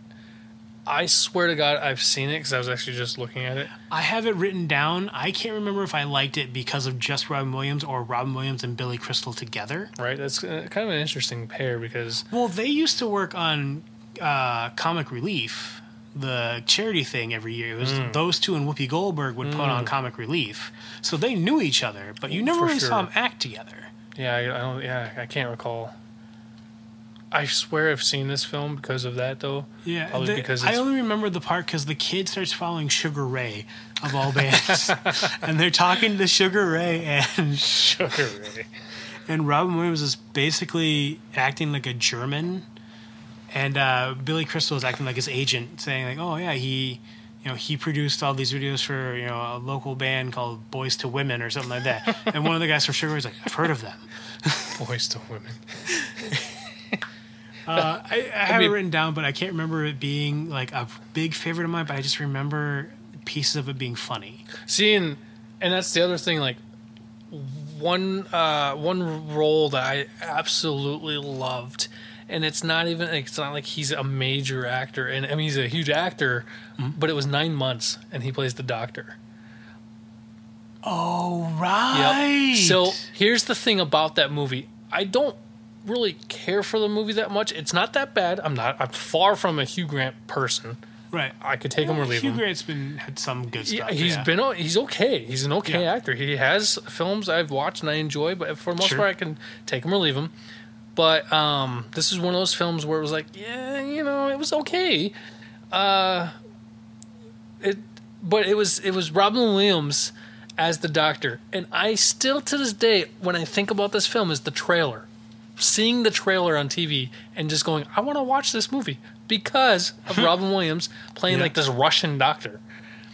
I swear to God, I've seen it because I was actually just looking at it. I have it written down. I can't remember if I liked it because of just Robin Williams or Robin Williams and Billy Crystal together. Right, that's uh, kind of an interesting pair because Well, they used to work on uh, Comic Relief, the charity thing every year. It was Mm. those two and Whoopi Goldberg would put on Comic Relief, so they knew each other. But you never For really saw them act together. yeah, I, I don't. Yeah, I can't recall. I swear I've seen this film because of that though. Yeah, Probably the- because I only remember the part because the kid starts following Sugar Ray of all bands, and they're talking to Sugar Ray, and Sugar Ray. and Robin Williams is basically acting like a German, and uh, Billy Crystal is acting like his agent, saying like, "Oh yeah, he." You know, he produced all these videos for you know a local band called Boys to Women or something like that. and one of the guys from Sugar Ray's like, "I've heard of them." Boys to women. Uh, I, I have mean- it written down, but I can't remember it being like a big favorite of mine. But I just remember pieces of it being funny. Seeing, and that's the other thing. Like one uh, one role that I absolutely loved, and it's not even. It's not like he's a major actor, and I mean he's a huge actor, but it was nine months, and he plays the doctor. Oh right. So here's the thing about that movie. I don't really care for the movie that much. It's not that bad. I'm not. I'm far from a Hugh Grant person. right, I could take him or leave Hugh him. Hugh Grant's been had some good Yeah, stuff. he's yeah. been he's okay. He's an okay Yeah. actor. He has films I've watched and I enjoy, but for the most Sure. part, I can take him or leave him. But um, this is one of those films where it was like, yeah, you know, it was okay. Uh, it, but it was it was Robin Williams as the Doctor, and I still to this day, when I think about this film, is the trailer. Seeing the trailer on TV and just going, I want to watch this movie because of Robin Williams playing Yeah. like this Russian doctor.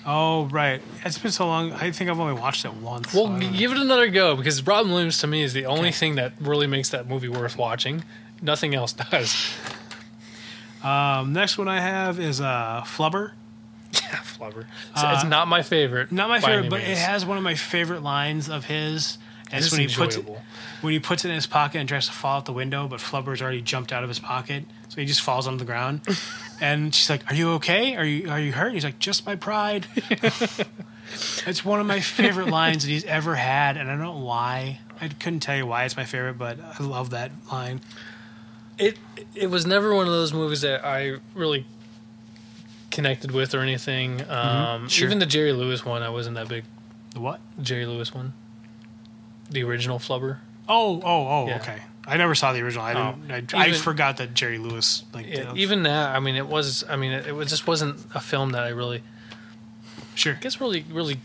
Oh right, it's been so long. I think I've only watched it once. Well, so I don't know. give it another go because Robin Williams to me is the only Okay. thing that really makes that movie worth watching. Nothing else does. um, next one I have is uh, Flubber. Yeah, Flubber. So it's not my favorite. Not my favorite, but it has one of my favorite lines of his. And It's when he puts it when he puts it in his pocket and tries to fall out the window, but Flubber's already jumped out of his pocket, so he just falls on the ground. and she's like, "Are you okay? Are you are you hurt?" He's like, "Just my pride." it's one of my favorite lines that he's ever had, and I don't know why. I couldn't tell you why it's my favorite, but I love that line. It it was never one of those movies that I really connected with or anything. Um, Sure. Even the Jerry Lewis one, I wasn't that big. The what? Jerry Lewis one, the original Flubber. Oh, oh, oh. Yeah. Okay. I never saw the original. I didn't. I, I Even- forgot that Jerry Lewis like Yeah, even that, I mean, it was. I mean, it, it was, just wasn't a film that I really Sure. I guess really really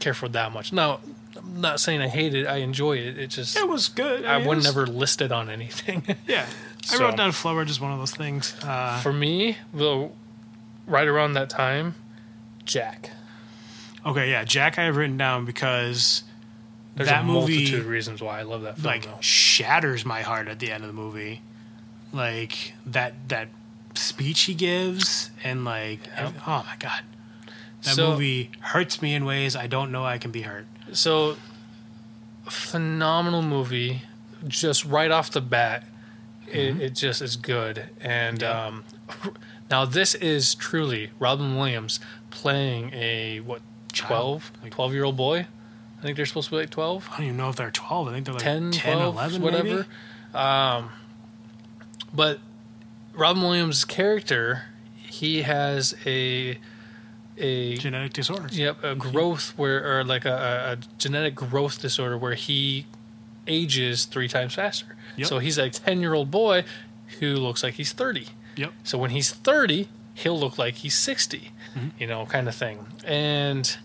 care for that much. Now, I'm not saying I hate it. I enjoy it. It just It was good. I mean, it would was- never list it on anything. Yeah. I So- wrote down Flubber, just one of those things. Uh, for me, well, right around that time, Jack. okay, yeah, Jack I have written down because There's that a movie multitude of reasons why I love that film. like though. shatters my heart at the end of the movie. Like that that speech he gives and like Yep. oh my god. That So- movie hurts me in ways I don't know I can be hurt. So, phenomenal movie. Just right off the bat, it, it just is good. And Yeah. um, now this is truly Robin Williams playing a what Child. 12, 12 year old boy. I think they're supposed to be like 12. I don't even know if they're 12. I think they're like 10, 10, 12, 11, whatever. Um, but Robin Williams' character, he has a a Genetic disorder. yep a growth where or like a, a, genetic growth disorder where he ages three times faster. Yep. So he's a ten year old boy who looks like he's thirty. Yep. So when he's 30, he'll look like he's 60, Mm-hmm. you know, kind of thing. And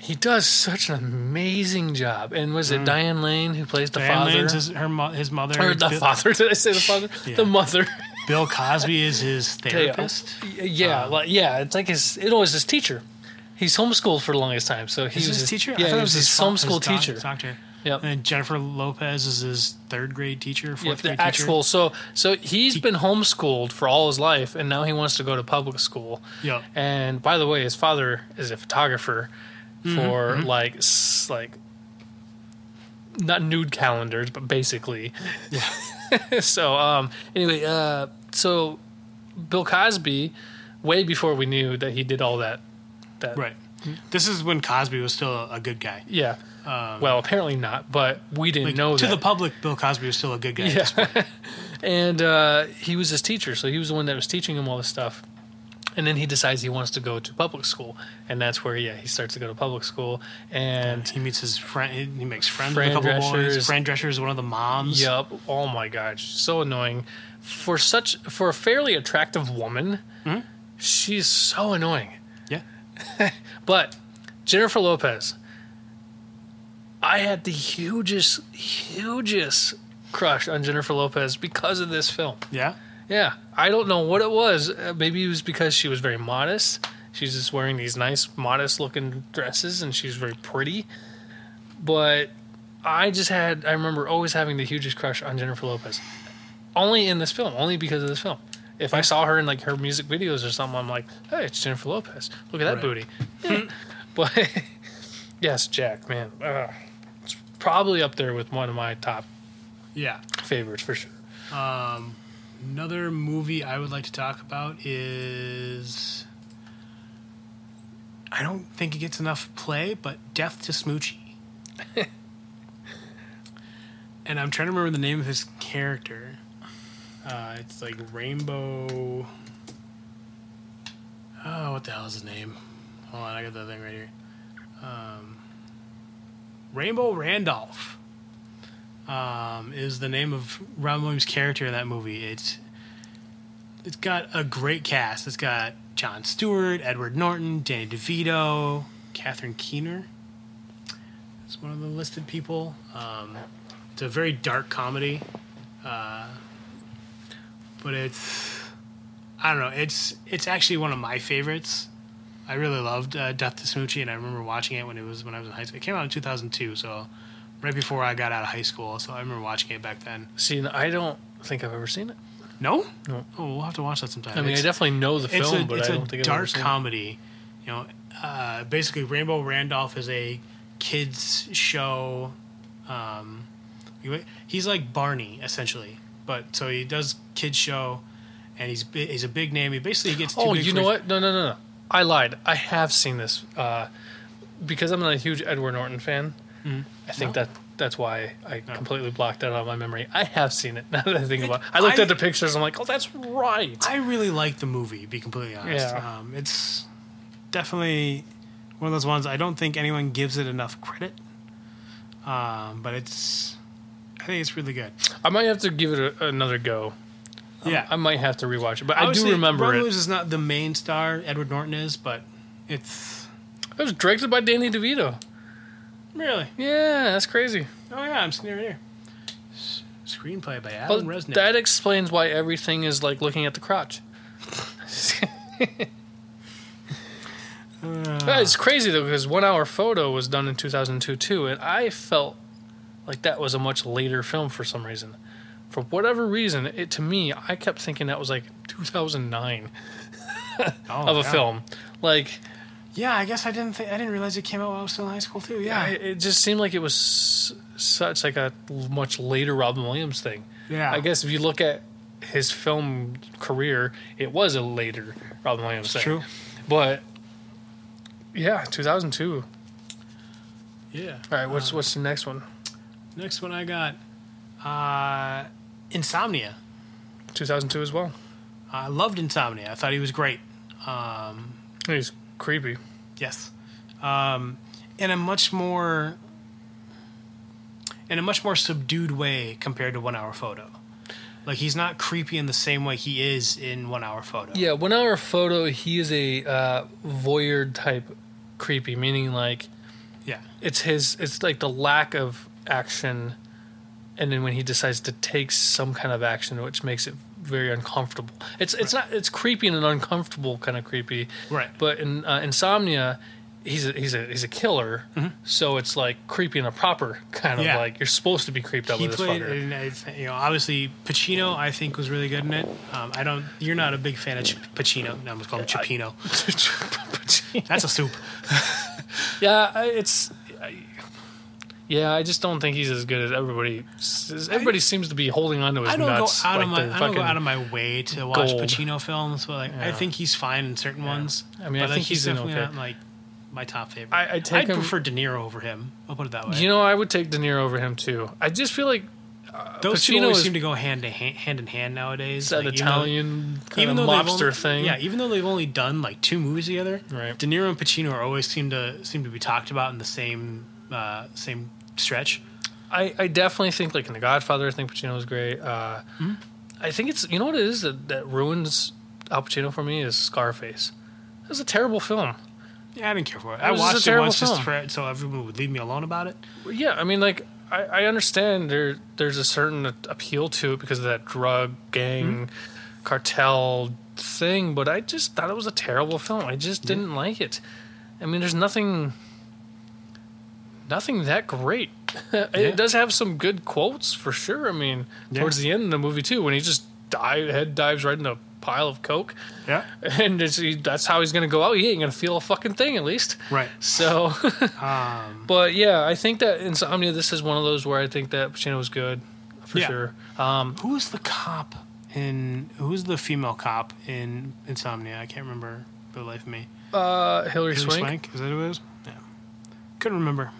he does such an amazing job. And was it Diane Lane who plays the Mm. Diane father? Lane's his, her, mo- his mother. or the Bill, father? Did I say the father? Yeah. The mother. Bill Cosby is his therapist. yeah, Um, like, yeah. It's like his. It was his teacher. He's homeschooled for the longest time, so he was his teacher? Yeah, he it was his fa- homeschool doc- teacher. Doctor. Yep. And Jennifer Lopez is his third grade teacher, fourth the grade actual. So, so he's been homeschooled for all his life, and now he wants to go to public school. Yeah. And by the way, his father is a photographer Mm-hmm, for like s- like not nude calendars, but basically. Yeah. so um anyway, uh so Bill Cosby, way before we knew that he did all that that Right. This is when Cosby was still a good guy. Yeah. Um, well, apparently not, but we didn't like, know to that. the public, Bill Cosby was still a good guy. at this point. Yeah. and uh, he was his teacher, so he was the one that was teaching him all this stuff. And then he decides he wants to go to public school, and that's where yeah he starts to go to public school. And He meets his friend. He makes friends Fran with a couple Drescher's- boys. Fran Drescher is one of the moms. yup, oh my gosh, so annoying for such for a fairly attractive woman. Mhm. She's so annoying. Yeah. But Jennifer Lopez, I had the hugest, hugest crush on Jennifer Lopez because of this film. Yeah. Yeah, I don't know what it was. Uh, maybe it was because she was very modest. She's just wearing these nice, modest-looking dresses, and she's very pretty. But I just had, I remember always having the hugest crush on Jennifer Lopez. Only in this film, only because of this film. If I saw her in like her music videos or something, I'm like, hey, it's Jennifer Lopez. Look at that Right. booty. Yeah. but yes, Jack, man, uh, it's probably up there with one of my top Yeah. favorites for sure. Um, another movie I would like to talk about is. I don't think it gets enough play, but Death to Smoochy. and I'm trying to remember the name of his character. Uh, it's like Rainbow. Oh, what the hell is his name? Hold on, I got that thing right here. Um, Rainbow Randolph um, is the name of Robin Williams' character in that movie. It's it's got a great cast. It's got Jon Stewart, Edward Norton, Danny DeVito, Catherine Keener. It's one of the listed people. Um, it's a very dark comedy, uh, but it's I don't know. It's it's actually one of my favorites. I really loved uh, Death to Smoochy, and I remember watching it when it was when I was in high school. It came out in 2002, so right before I got out of high school. So I remember watching it back then. See, I don't think I've ever seen it. No, No. Oh, we'll have to watch that sometime. I mean, It's- I definitely know the film, a, but it's I a don't think I've ever dark comedy. You know, uh, basically Rainbow Randolph is a kids show. Um, he's like Barney essentially, but so he does kids show, and he's he's a big name. He basically gets. Oh, you know what? No, no, no, no. I lied. I have seen this uh, because I'm not a huge Edward Norton fan. Mhm. I think No. that that's why I No. completely blocked that out of my memory. I have seen it. Now that I think It- about, it. I looked I- at the pictures. I'm like, oh, that's right. I really like the movie. to Be completely honest. Yeah. Um, it's definitely one of those ones. I don't think anyone gives it enough credit. Um, but it's, I think it's really good. I might have to give it a, another go Yeah. I might have to rewatch it, but I, do remember Robin it. Williams is not the main star. Edward Norton is, but it's It was directed by Danny DeVito. Really. Yeah, that's crazy. Oh yeah, I'm sitting right here. S- Screenplay by Well, Adam Resnick. that explains why everything is like looking at the crotch. Yeah, it's crazy though because One Hour Photo was done in 2002 too, and I felt like that was a much later film for some reason. For whatever reason, it to me, I kept thinking that was like 2009 oh, of a yeah. film. Like, Yeah, I guess I didn't. Think, I didn't realize it came out while I was still in high school too. Yeah, I, it just seemed like it was such like a much later Robin Williams thing. yeah. I guess if you look at his film career, it was a later Robin Williams thing. true. But yeah, 2002. Yeah. All right, what's what's the next one? Next one I got, uh, Insomnia. 2002 as well. I loved Insomnia. I thought he was great. Um, He's creepy. Yes, um, in a much more in a much more subdued way compared to One Hour Photo. Like he's not creepy in the same way he is in One Hour Photo. Yeah, one hour photo. He is a uh, voyeur type creepy, meaning like yeah, it's his. It's like the lack of action, and then when he decides to take some kind of action, which makes it very uncomfortable. It's it's not. It's creepy and an uncomfortable kind of creepy. Right. But in uh, Insomnia, he's a he's a he's a killer. So it's like creepy in a proper kind of Mm-hmm. Yeah. like you're supposed to be creeped out he with this played. fucker. And I you know, obviously Pacino, I think was really good in it. Um, I don't. You're not a big fan of Ch- Pacino. No, I'm just calling him Chipino. That's a soup. yeah, it's. I, yeah, I just don't think he's as good as everybody. Everybody seems to be holding on to his I don't nuts. go out like of my. I don't go out of my way to watch gold. Pacino films, but like I think he's fine in certain ones. I mean, I but, like, think he's in definitely okay. not like my top favorite. I- I take I'd him- prefer De Niro over him. I'll put it that way. You know, I would take De Niro over him too. I just feel like Those two Pacino always is- seem to go hand to hand, hand in hand nowadays. that Like, even though- Italian kind even of though mobster only- thing. Yeah, even though they've only done like two movies together, Right. De Niro and Pacino are always seem to seem to be talked about in the same uh, same stretch. I, I definitely think like in The Godfather, I think Pacino was great. Uh, Hmm? I think it's you know what it is that, that ruins Al Pacino for me is Scarface. It was a terrible film. Yeah, I didn't care for it. I watched it once just film. for it, so everyone would leave me alone about it. Yeah, I mean, like I, I understand there there's a certain appeal to it because of that drug gang Hmm? cartel thing, but I just thought it was a terrible film. I just didn't like it. I mean, there's nothing nothing that great. Yeah. it does have some good quotes for sure. I mean, Yeah. towards the end of the movie too, when he just dive head dives right in a pile of coke, Yeah, and it's, he, that's how he's gonna go out. He ain't gonna feel a fucking thing at least. right. So. Um, But yeah, I think that Insomnia. This is one of those where I think that Pacino was good for Yeah. sure. Um, who was the cop in? Who's the female cop in Insomnia? I can't remember for the life of me. uh, Hillary, Hilary Swank. Swank. Is that who it is? Yeah. Couldn't remember.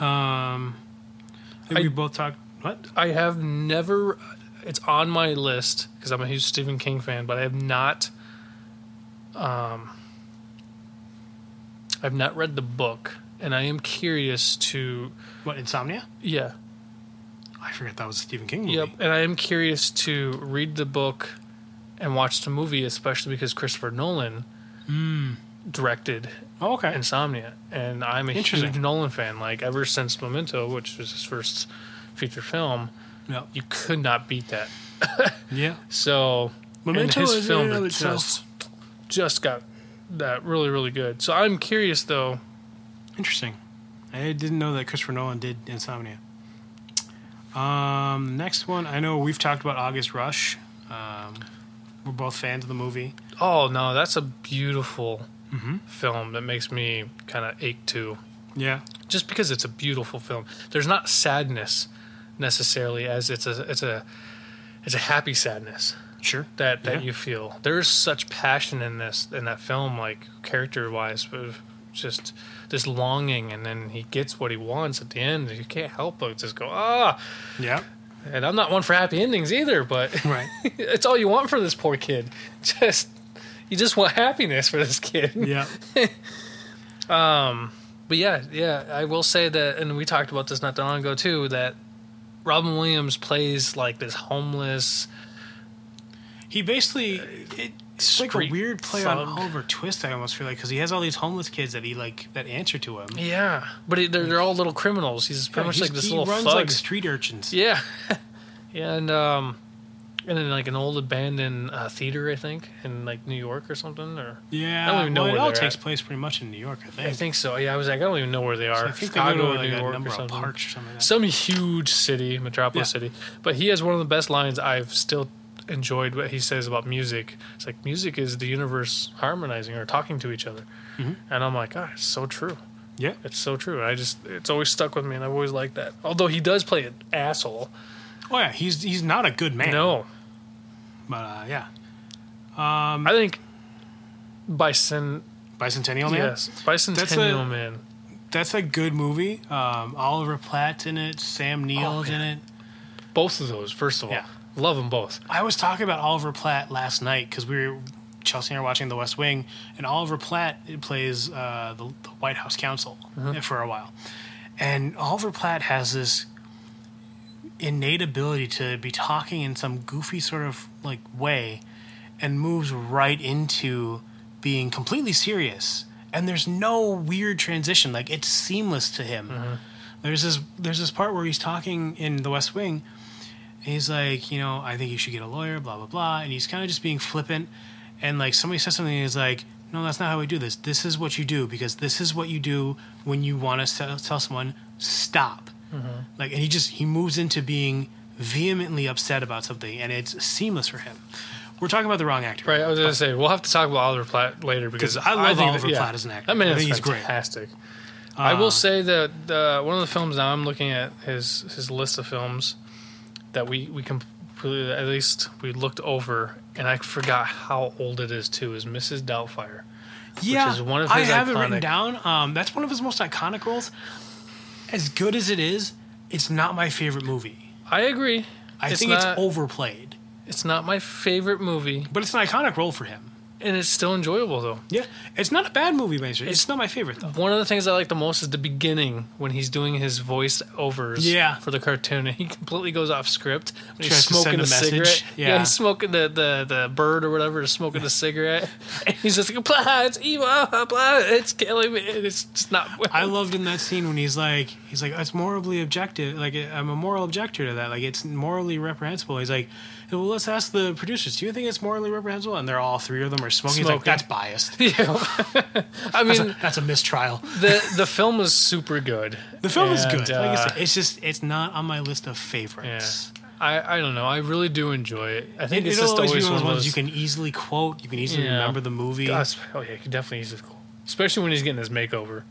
Um, I we both talked. What? I have never. It's on my list because I'm a huge Stephen King fan, but I have not. Um, I've not read the book, and I am curious to. What? Insomnia? Yeah. I forget that was a Stephen King movie. Yep. And I am curious to read the book and watch the movie, especially because Christopher Nolan directed Oh, okay. Insomnia, and I'm a huge Nolan fan. Like ever since Memento, which was his first feature film, Yep. you could not beat that. Yeah. So Memento and is his in film and of that itself. just just got that really really good. So I'm curious though. Interesting. I didn't know that Christopher Nolan did Insomnia. Um, next one, I know we've talked about August Rush. Um, we're both fans of the movie. Oh no, that's a beautiful Mm-hmm. film that makes me kind of ache too. Yeah. Just because it's a beautiful film, there's not sadness necessarily as it's a it's a it's a happy sadness. Sure. that that Yeah. you feel. There's such passion in this in that film, like character wise, but just this longing, and then he gets what he wants at the end. You can't help but just go ah. Yeah. And I'm not one for happy endings either, but Right. it's all you want for this poor kid. Just you just want happiness for this kid. Yeah. But yeah, yeah, I will say that, and we talked about this not that long ago too. That Robin Williams plays like this homeless, He basically it, it's like a weird play thug. on Oliver Twist. I almost feel like because he has all these homeless kids that he like that answer to him. Yeah, but he, they're, they're all little criminals. He's pretty Yeah, much he's- like this he little runs thug. like street urchins. yeah, yeah, and um, and then like an old abandoned uh, theater, I think, in like New York or something, or Yeah, I don't even know well, where it all takes at. place pretty much in New York. I think. I think so. Yeah, I was like, I don't even know where they are. I think they go Chicago to or like New York or something. or something. Like. Some huge city, metropolis Yeah. city. But he has one of the best lines I've still enjoyed what he says about music. It's like music is the universe harmonizing or talking to each other. Mhm. And I'm like, ah, it's so true. yeah, It's so true. I just it's always stuck with me and I've always liked that. Although he does play an asshole. oh yeah, he's he's not a good man. No. But uh, yeah, um, I think Bison Bicentennial Man. yes. Bicentennial Man. That's a good movie. Um, Oliver Platt's in it. Sam Neill's in it. Both of those, first of all. Yeah. Love them both. I was talking about Oliver Platt last night because we were Chelsea and I were watching The West Wing, and Oliver Platt plays uh, the, the White House counsel for a while, and Oliver Platt has this innate ability to be talking in some goofy sort of like way, and moves right into being completely serious, and there's no weird transition. Like it's seamless to him. Mm-hmm. There's this there's this part where he's talking in The West Wing. And he's like, you know, I think you should get a lawyer, blah blah blah, and he's kind of just being flippant, and like somebody says something, and he's like, no, that's not how we do this. This is what you do because this is what you do when you want to tell someone stop. Like, and he just he moves into being vehemently upset about something, and it's seamless for him. We're talking about the wrong actor, Right, I was gonna say we'll have to talk about Oliver Platt later because I love think Oliver Platt as an actor. That man I think he's great. fantastic. I will Uh, say that uh, one of the films now I'm looking at his his list of films that we we completely at least we looked over and I forgot how old it is too is Mrs. Doubtfire. yeah, is one of I have it written down. Um, that's one of his most iconic roles. As good as it is, it's not my favorite movie. I agree. I It's think not- it's overplayed, It's not my favorite movie, but it's an iconic role for him. And it's still enjoyable though. Yeah, it's not a bad movie, by any stretch. It's not my favorite though. One of the things I like the most is the beginning when he's doing his voice overs Yeah. for the cartoon and he completely goes off script. When he's smoking send a, a cigarette. Yeah. he's smoking the, the, the bird or whatever is smoking the cigarette. And he's just like, blah, it's evil, blah, it's killing me. It's just not. I loved in that scene when he's like, he's like, it's morally objective. Like I'm a moral objector to that. Like it's morally reprehensible. He's like, well, let's ask the producers. Do you think it's morally reprehensible? And they're all three of them are smoking. He's like, that's biased. Yeah. I That's mean, a, that's a mistrial. the the film was super good. The film is And, good. Like I uh, said, it's just it's not on my list of favorites. I, I don't know. I really do enjoy it. I think It, it's it'll just always be one of those of you can easily quote. You can easily Yeah. remember the movie. Gosh, oh yeah, you can definitely use. Cool. Especially when he's getting his makeover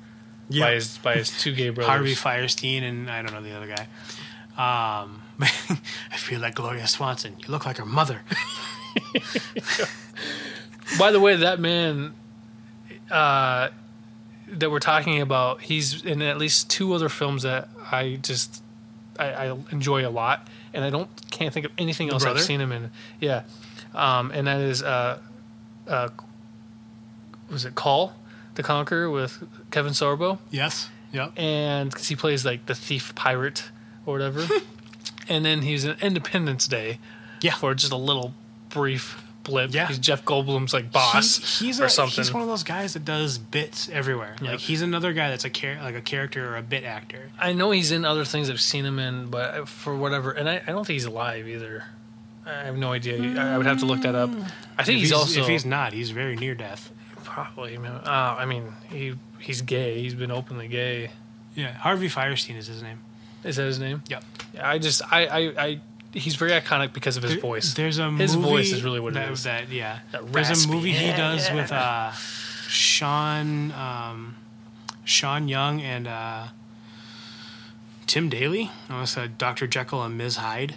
Yeah. by his by his two gay brothers. Harvey Fierstein and I don't know the other guy. Um, I feel like Gloria Swanson. You look like her mother. By the way, that man uh, that we're talking about, he's in at least two other films that I just I, I enjoy a lot, and I don't can't think of anything else brother? I've seen him in. Yeah, um, and that is uh, uh, was it Kull the Conqueror with Kevin Sorbo, Yes. Yep. and because he plays like the thief pirate or whatever, and then he's in Independence Day Yeah. for just a little brief blip. Yeah. he's Jeff Goldblum's like boss He- he's or a, something. He's one of those guys that does bits everywhere. Yeah. Like he's another guy that's a char- like a character or a bit actor. I know he's in other things I've seen him in, but for whatever, and I, I don't think he's alive either. I have no idea. I would have to look that up. I think If he's, also if he's not, he's very near death. probably. Uh, I mean, he he's gay. He's been openly gay. Yeah, Harvey Fierstein is his name. Is that his name? Yeah, I just I I, I he's very iconic because of his There- voice. There's a His movie voice is really what it that, is. That yeah. That there's a raspy- movie he does with uh, Sean um, Sean Young and uh, Tim Daly. I almost said Dr. Jekyll and Ms. Hyde,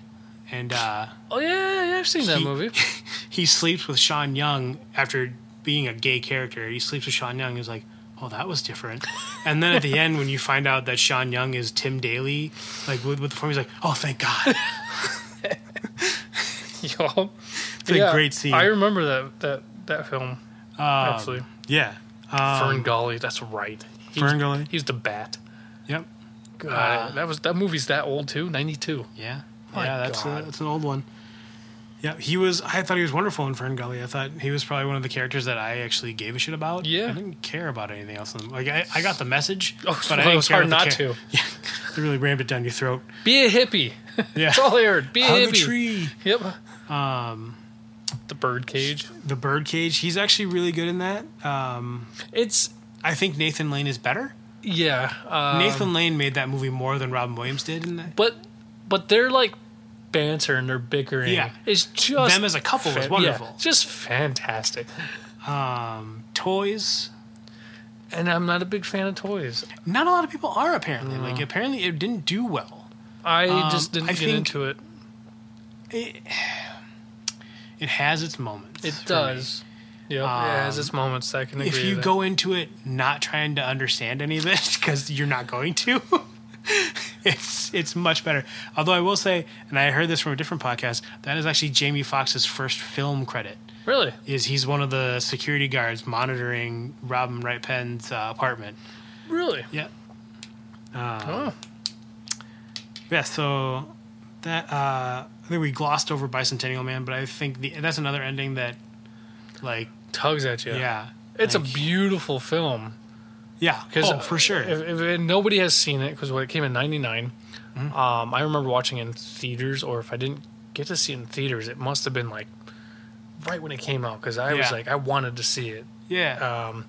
and uh, oh yeah, yeah, I've seen that he- movie. he sleeps with Sean Young after being a gay character. He sleeps with Sean Young. He's like, oh, that was different. And then at the end, when you find out that Sean Young is Tim Daly, like with, with the form, he's like, oh, thank God. Yo, It's a great scene. I remember that that that film Um, actually. yeah. Um, Fern Gully, that's right. He Fern Gully. He was the bat. Yep. God, Uh, that was that movie's that old too. Ninety two. Yeah, My yeah, that's a, that's an old one. Yeah, he was. I thought he was wonderful in Fern Gully. I thought he was probably one of the characters that I actually gave a shit about. Yeah. I didn't care about anything else. Like I, I got the message, Oh, but I well, didn't it was hard not to. Yeah, they really rammed it down your throat. Be a hippie. Yeah, That's all I heard. Be a hug a hippie. tree. Yep. Um, The birdcage. the birdcage. He's actually really good in that. Um, It's I think Nathan Lane is better. yeah. Um, Nathan Lane made that movie more than Robin Williams did in that. but but they're like banter and they're bickering. Yeah. It's just Them as a couple was fan- wonderful. Yeah, just fantastic. Um, toys. And I'm not a big fan of toys. Not a lot of people are apparently. Like apparently it didn't do well. I Um, just didn't I get into it. It, it has its moments. It does. Yeah, it has its moments. I can agree. if you go into it not trying to understand any of it because you're not going to it's it's much better although i will say and i heard this from a different podcast that is actually jamie Foxx's first film credit really. is he's one of the security guards monitoring robin wright penn's uh, apartment Really? yeah Oh. yeah so that uh i think we glossed over bicentennial man but i think the, that's another ending that like Tugs at you. yeah, It's like, a beautiful film. Yeah Because oh, for sure if, if nobody has seen it, because it came in '99, Mm-hmm. um, I remember watching in theaters. Or if I didn't get to see it in theaters, it must have been like right when it came out. Because I was like, I wanted to see it. yeah Um,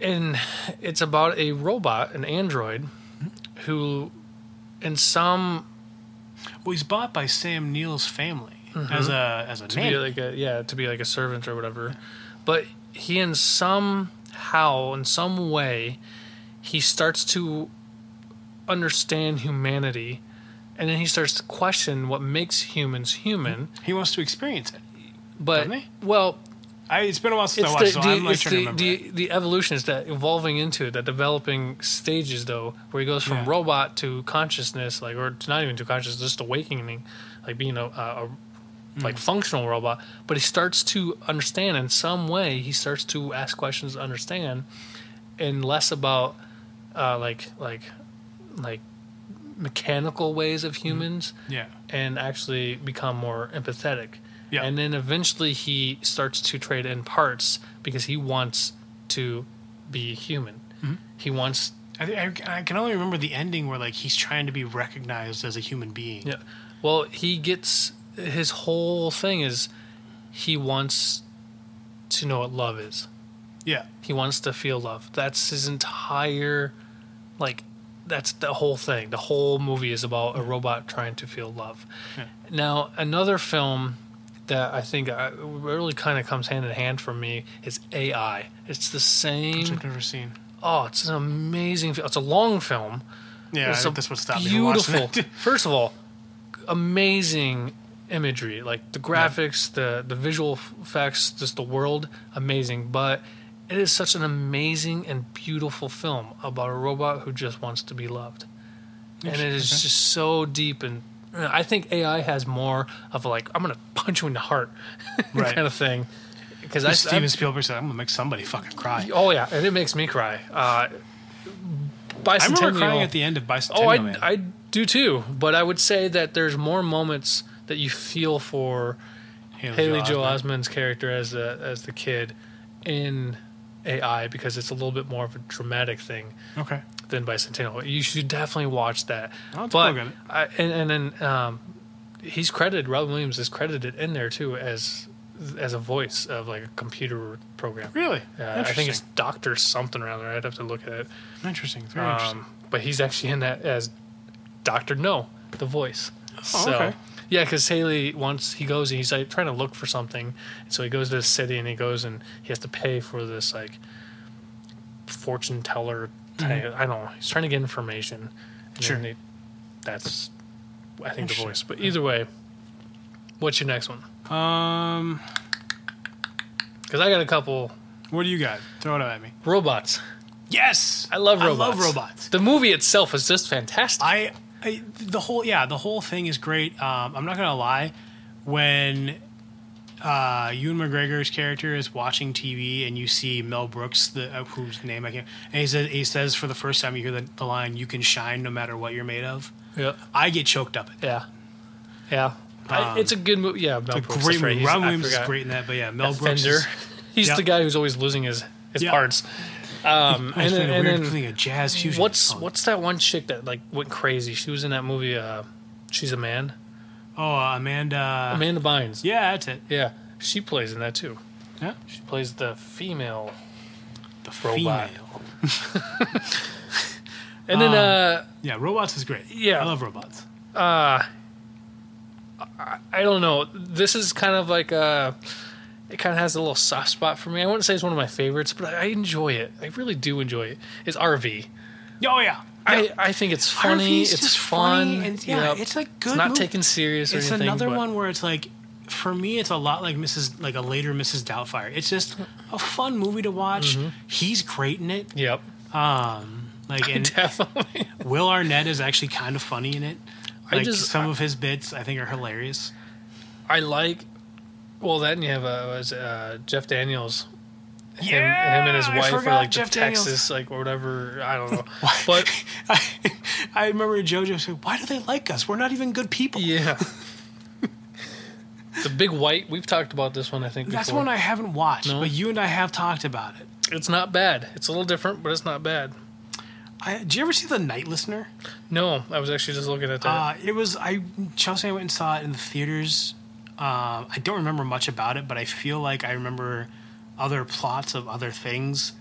and it's about a robot, an android, who, in some Well, he's bought by Sam Neill's family as a as a Mm-hmm. to nanny. be like a yeah to be like a servant or whatever but he in somehow in some way he starts to understand humanity and then he starts to question what makes humans human he wants to experience it. but well I, it's been a while since I watched, the, so the, I'm like trying to remember. the, the evolution is that evolving into it, the developing stages though, where he goes from Yeah. robot to consciousness, like or to not even to consciousness, just awakening, like being a, a, a Mm. like functional robot. But he starts to understand in some way. He starts to ask questions to understand, and less about uh, like like like mechanical ways of humans Yeah, and actually become more empathetic. Yeah. And then eventually he starts to trade in parts because he wants to be human. Mm-hmm. He wants I, I, I can only remember the ending where like he's trying to be recognized as a human being. yeah. Well, he gets his whole thing is he wants to know what love is. Yeah, He wants to feel love. That's his entire like that's the whole thing. The whole movie is about a robot trying to feel love. Yeah. Now, another film that I think uh, really kind of comes hand in hand for me is AI. It's the which same. I've never seen. Oh, it's an amazing. It's a long film. Yeah, it's I think that's what stopped me from watching beautiful. it. First of all, amazing imagery, like the graphics, the the visual effects, just the world, amazing. But it is such an amazing and beautiful film about a robot who just wants to be loved, and it is Okay. just so deep and. I think AI has more of a like I'm gonna punch you in the heart Right. kind of thing because I, Steven I Spielberg said, "I'm gonna make somebody fucking cry." oh yeah and it makes me cry. Uh, I remember crying at the end of Bicentennial Oh, I. I do too. But I would say that there's more moments that you feel for Haley Joel Osment. Osment's character as the as the kid in AI because it's a little bit more of a dramatic thing Okay, than Bicentennial. You should definitely watch that. I'll but it. I, and and then um, he's credited. Robin Williams is credited in there too as as a voice of like a computer program. really? Yeah, I think it's Doctor something around there. I'd have to look at it. interesting. Very interesting. Um, but he's actually in that as Doctor No, the voice. Oh, so okay. Yeah, because Haley once he goes, and he's like trying to look for something, so he goes to the city and he goes and he has to pay for this like fortune teller. Type, I don't know. He's trying to get information. And Mm-hmm. Sure. then he- that's I think the voice. But either way, what's your next one? Um, Because I got a couple what do you got? Throw it at me. robots. Yes, I love robots. I love robots. The movie itself is just fantastic. I, I the whole yeah the whole thing is great. Um, I'm not gonna lie, when uh, Ewan McGregor's character is watching TV and you see Mel Brooks, the uh, whose name I can't, and he says he says for the first time you hear the, the line "You can shine no matter what you're made of." yeah. I get choked up. At Yeah. Yeah. I, it's a good movie. Yeah, Mel Brooks. great right. movie. Ron Williams is great in that, but yeah, Mel Brooks. Is, He's Yeah. the guy who's always losing his his Yeah. parts. Um, I and then, a and weird then thing, a jazz fusion. what's song. what's that one chick that like went crazy? She was in that movie. Uh, She's a man. Oh, uh, Amanda. Amanda Bynes. Yeah, that's it. Yeah, she plays in that too. Yeah. She plays the female. The Robot. female. And then Um, uh, Yeah, robots is great. Yeah. I love robots. uh, I, I don't know. This is kind of like uh It kind of has a little soft spot for me. I wouldn't say it's one of my favorites, but I, I enjoy it. I really do enjoy it. It's RV. Oh yeah. I, I think it's funny. RV's It's just fun. funny, and yeah, Yep. it's a good It's not movie. taken serious or It's anything. another but- one where it's like, for me, it's a lot like Mrs. like a later Mrs. Doubtfire. It's just a fun movie to watch. Mm-hmm. He's great in it. Yep. Um, like and Definitely. Will Arnett is actually kind of funny in it. I Like just- some of his bits, I think, are hilarious. I like. Well, then you have uh, was uh, Jeff Daniels. Him, Yeah, him and his wife are like Jeff the Daniels. Texas, like or whatever. I don't know. But I, I remember JoJo said, "Why do they like us? We're not even good people." yeah, the big white. We've talked about this one. I think That's before. one I haven't watched, No? but you and I have talked about it. It's not bad. It's a little different, but it's not bad. I, did you ever see The Night Listener? No, I was actually just looking at that. Uh, it was I Chelsea and I went and saw it in the theaters. Uh, I don't remember much about it, but I feel like I remember other plots of other things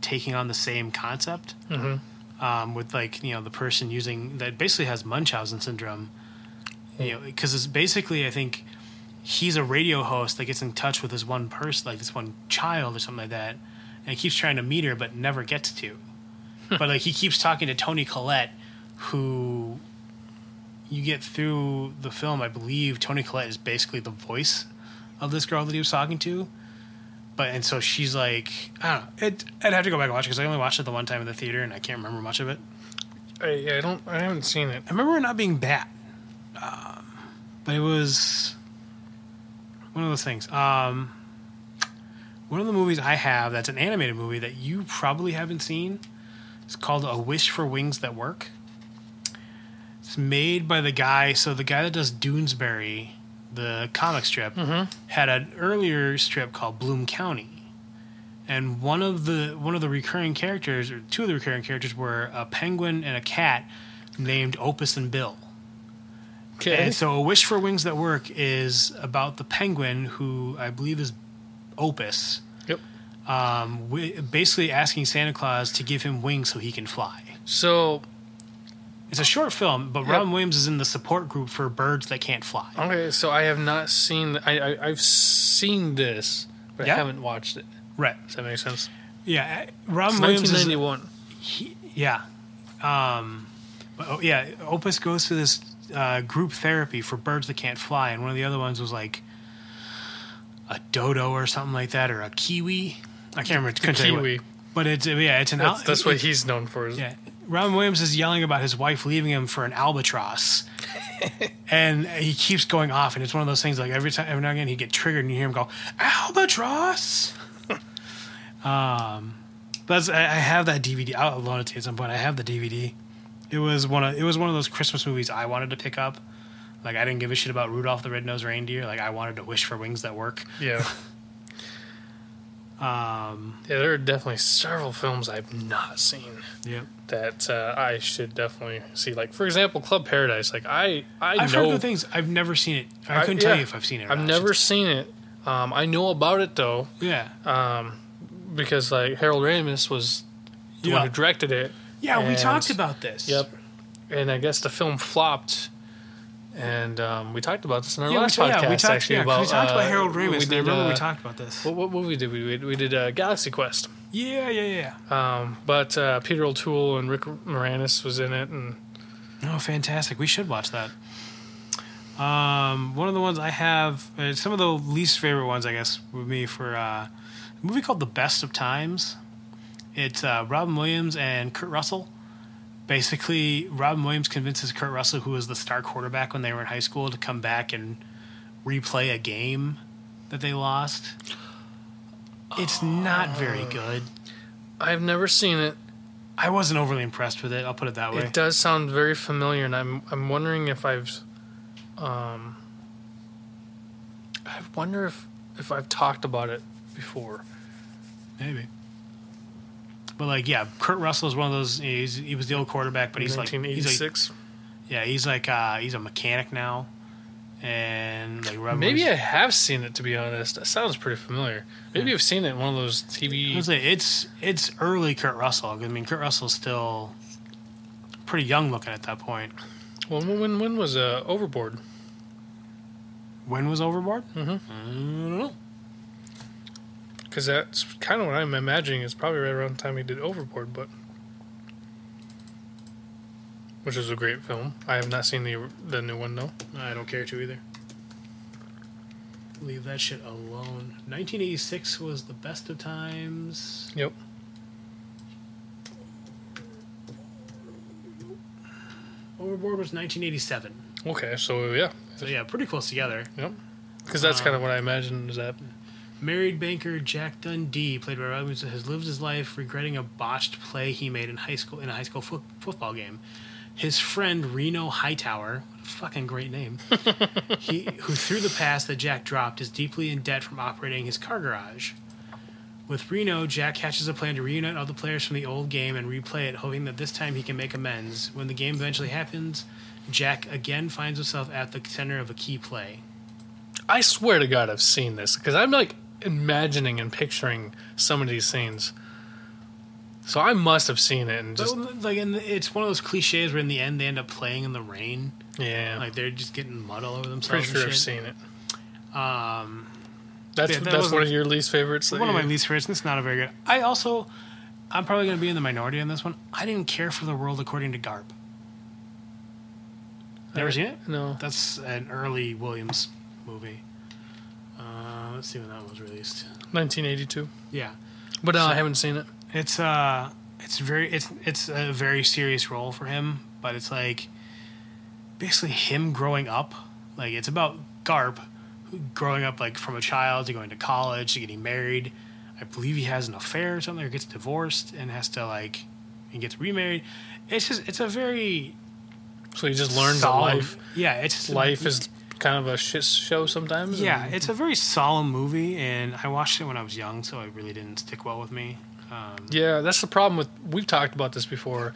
taking on the same concept. Mm-hmm. Um, with like you know the person using that basically has Munchausen syndrome. You know, because it's basically I think he's a radio host that gets in touch with this one person, like this one child or something like that, and he keeps trying to meet her but never gets to. but like he keeps talking to Toni Collette, who you get through the film. I believe Toni Collette is basically the voice of this girl that he was talking to. But and so she's like, I don't know. It, I'd have to go back and watch because I only watched it the one time in the theater and I can't remember much of it. I, I don't. I haven't seen it. I remember it not being bad, um, but it was one of those things. Um, one of the movies I have that's an animated movie that you probably haven't seen. It's called A Wish for Wings That Work. It's made by the guy. So the guy that does Doonesbury, the comic strip, had an earlier strip called Bloom County. And one of the one of the recurring characters, or two of the recurring characters, were a penguin and a cat named Opus and Bill. Okay. And so, A Wish for Wings That Work is about the penguin, who I believe is Opus, Yep. um, basically asking Santa Claus to give him wings so he can fly. So It's a short film, but Yep. Robin Williams is in the support group for birds that can't fly. okay, so I have not seen. I, I I've seen this, but Yeah? I haven't watched it. Right. Does that make sense? Yeah. Robin It's Williams is. 1991. he- yeah. Um, oh, yeah. Opus goes to this uh, group therapy for birds that can't fly, and one of the other ones was like a dodo or something like that, or a kiwi. I can't remember. couldn't tell what. Kiwi. But it's yeah, it's an That's, al- that's what he's known for. Yeah, Robin Williams is yelling about his wife leaving him for an albatross, and he keeps going off. And it's one of those things like every time, every now and again, he get triggered, and you hear him go albatross. um, that's I, I have that DVD. I'll loan it to you at some point. I have the DVD. It was one of it was one of those Christmas movies I wanted to pick up. Like I didn't give a shit about Rudolph the Red-Nosed Reindeer. Like I wanted to wish for wings that work. Yeah. Um, Yeah, there are definitely several films I've not seen yeah. that uh, I should definitely see. Like, for example, Club Paradise. Like, I I I've know heard things. I've never seen it. I, I- couldn't yeah. tell you if I've seen it. I've not. never seen it. Um, I know about it though, Yeah. um, because like Harold Ramis was the Yeah. one who directed it. Yeah, we talked about this. Yep. And I guess the film flopped. And um, we talked about this in our Yeah, last ta- podcast. yeah, we talked, actually, yeah, about we talked uh, about Harold Ramis. We did. remember we uh, talked about this. What, what movie did we? We did, we did uh, Galaxy Quest. Yeah, yeah, yeah. Um, but uh, Peter O'Toole and Rick Moranis was in it, and Oh, fantastic! We should watch that. Um, one of the ones I have, uh, some of the least favorite ones, I guess, would be for uh, a movie called The Best of Times. It's uh, Robin Williams and Kurt Russell. Basically, Robin Williams convinces Kurt Russell, who was the star quarterback when they were in high school, to come back and replay a game that they lost. It's not very good. I've never seen it. I wasn't overly impressed with it. I'll put it that way. It does sound very familiar, and I'm I'm wondering if I've, um, I wonder if if I've talked about it before. Maybe. But like, yeah, Kurt Russell is one of those. He's, he was the old quarterback, but he's like, he's like, 1986. yeah, he's like, uh, he's a mechanic now, and like, Maybe I have seen it to be honest. That sounds pretty familiar. Maybe I've seen it in one of those TV. like, it's it's early Kurt Russell. I mean, Kurt Russell's still pretty young looking at that point. Well, when when, when was uh, Overboard? When was Overboard? Mhm. I don't know. Because that's kind of what I'm imagining. It's probably right around the time he did Overboard, but which is a great film. I have not seen the the new one though. I don't care to either. Leave that shit alone. 1986 was the best of times. Yep. Overboard was 1987. Okay, so yeah, So yeah, pretty close together. yep. Because that's kind of um, what I imagined. Is that Married banker Jack Dundee, played by Robin, Williams, has lived his life regretting a botched play he made in high school in a high school fo- football game. His friend Reno Hightower, what a fucking great name, he who threw the pass that Jack dropped, is deeply in debt from operating his car garage. With Reno, Jack hatches a plan to reunite all the players from the old game and replay it, hoping that this time he can make amends. When the game eventually happens, Jack again finds himself at the center of a key play. I swear to God, I've seen this because I'm like imagining and picturing some of these scenes. So I must have seen it and just But, like, and it's one of those cliches where in the end they end up playing in the rain, yeah. like they're just getting mud all over themselves. pretty sure I've seen it. Um, That's Yeah, that that's one of your least favorites. one of my least favorites. It's not a very good. I also, I'm probably going to be in the minority on this one. I didn't care for the world according to Garp. Never seen it? No. That's an early Williams movie. Let's see when that was released. 1982. Yeah, But uh, So- I haven't seen it. it's uh, it's very it's it's a very serious role for him, but it's like basically him growing up. Like it's about Garp growing up like from a child to going to college to getting married. I believe he has an affair or something, or gets divorced and has to like and gets remarried. It's just it's a very So he just learns solemn- life Yeah, it's life is kind of a shit show sometimes. Yeah, and- it's a very solemn movie, and I watched it when I was young, so it really didn't stick well with me. Um, Yeah, that's the problem with. We've talked about this before.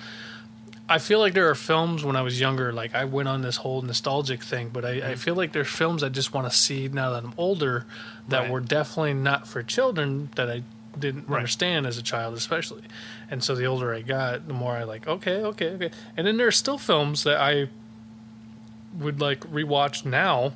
I feel like there are films when I was younger, like I went on this whole nostalgic thing, but I, I feel like there's films I just want to see now that I'm older that Right. were definitely not for children that I didn't Right. understand as a child, especially. And so the older I got, the more I like, okay, okay, okay. And then there are still films that I would like rewatch now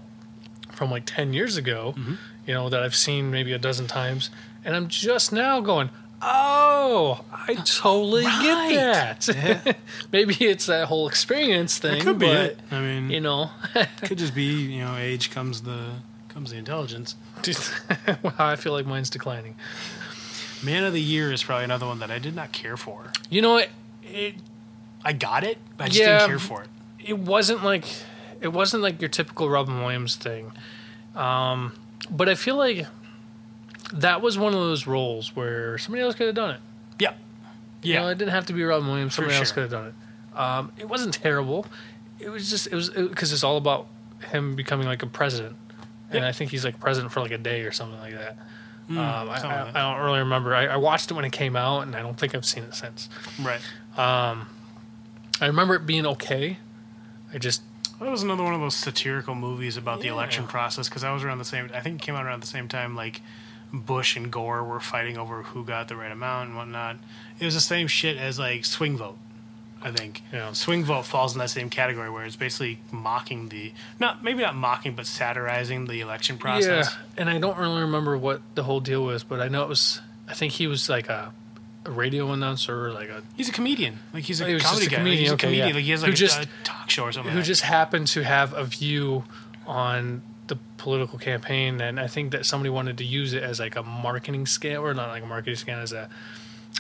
from like 10 years ago, Mm-hmm. you know, that I've seen maybe a dozen times. And I'm just now going, oh, I totally Right. get that. maybe it's that whole experience thing, it could be but, it. I mean, you know, could just be you know age comes the comes the intelligence. wow, I feel like mine's declining. Man of the Year is probably another one that I did not care for. You know, it, it, I got it, but I just Yeah. didn't care for it. it wasn't like it wasn't like your typical Robin Williams thing. Um, but I feel like that was one of those roles where somebody else could have done it. Yeah, You know, it didn't have to be Robin Williams. Somebody else could have done it. Um, it wasn't terrible. It was just it was because it's all about him becoming like a president, and Yeah. I think he's like president for like a day or something like that. um, I, I, like I don't really remember. I, I watched it when it came out, and I don't think I've seen it since. right. I remember it being okay. I just That was another one of those satirical movies about the election process because I was around the same. I think it came out around the same time. Like Bush and Gore were fighting over who got the right amount and whatnot. It was the same shit as like swing vote. I think Yeah. swing vote falls in that same category where it's basically mocking the not maybe not mocking but satirizing the election process. Yeah, and I don't really remember what the whole deal was, but I know it was. I think he was like a, a radio announcer, or like a He's a comedian. Like he's a Oh, he was comedy just a guy. Like, comedian, he's a comedian. yeah. Like he has Who like a, just- a talk show or something. who like just happened to have a view on the political campaign, and I think that somebody wanted to use it as like a marketing scam, or not like a marketing scam, as a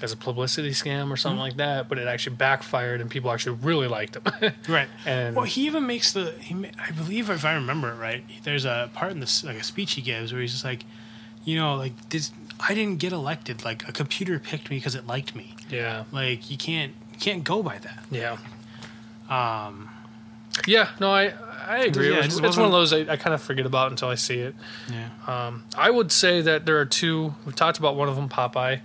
as a publicity scam or something mm-hmm. like that. But it actually backfired, and people actually really liked him. right. and Well, he even makes the. He, I believe, if I remember it right, there's a part in this like a speech he gives where he's just like, you know, like this. I didn't get elected. Like a computer picked me because it liked me. yeah, Like you can't you can't go by that. yeah, Um, yeah. No, I I agree. Yeah, it it's one of those I, I kind of forget about until I see it. Yeah. Um, I would say that there are two. We've talked about one of them, Popeye.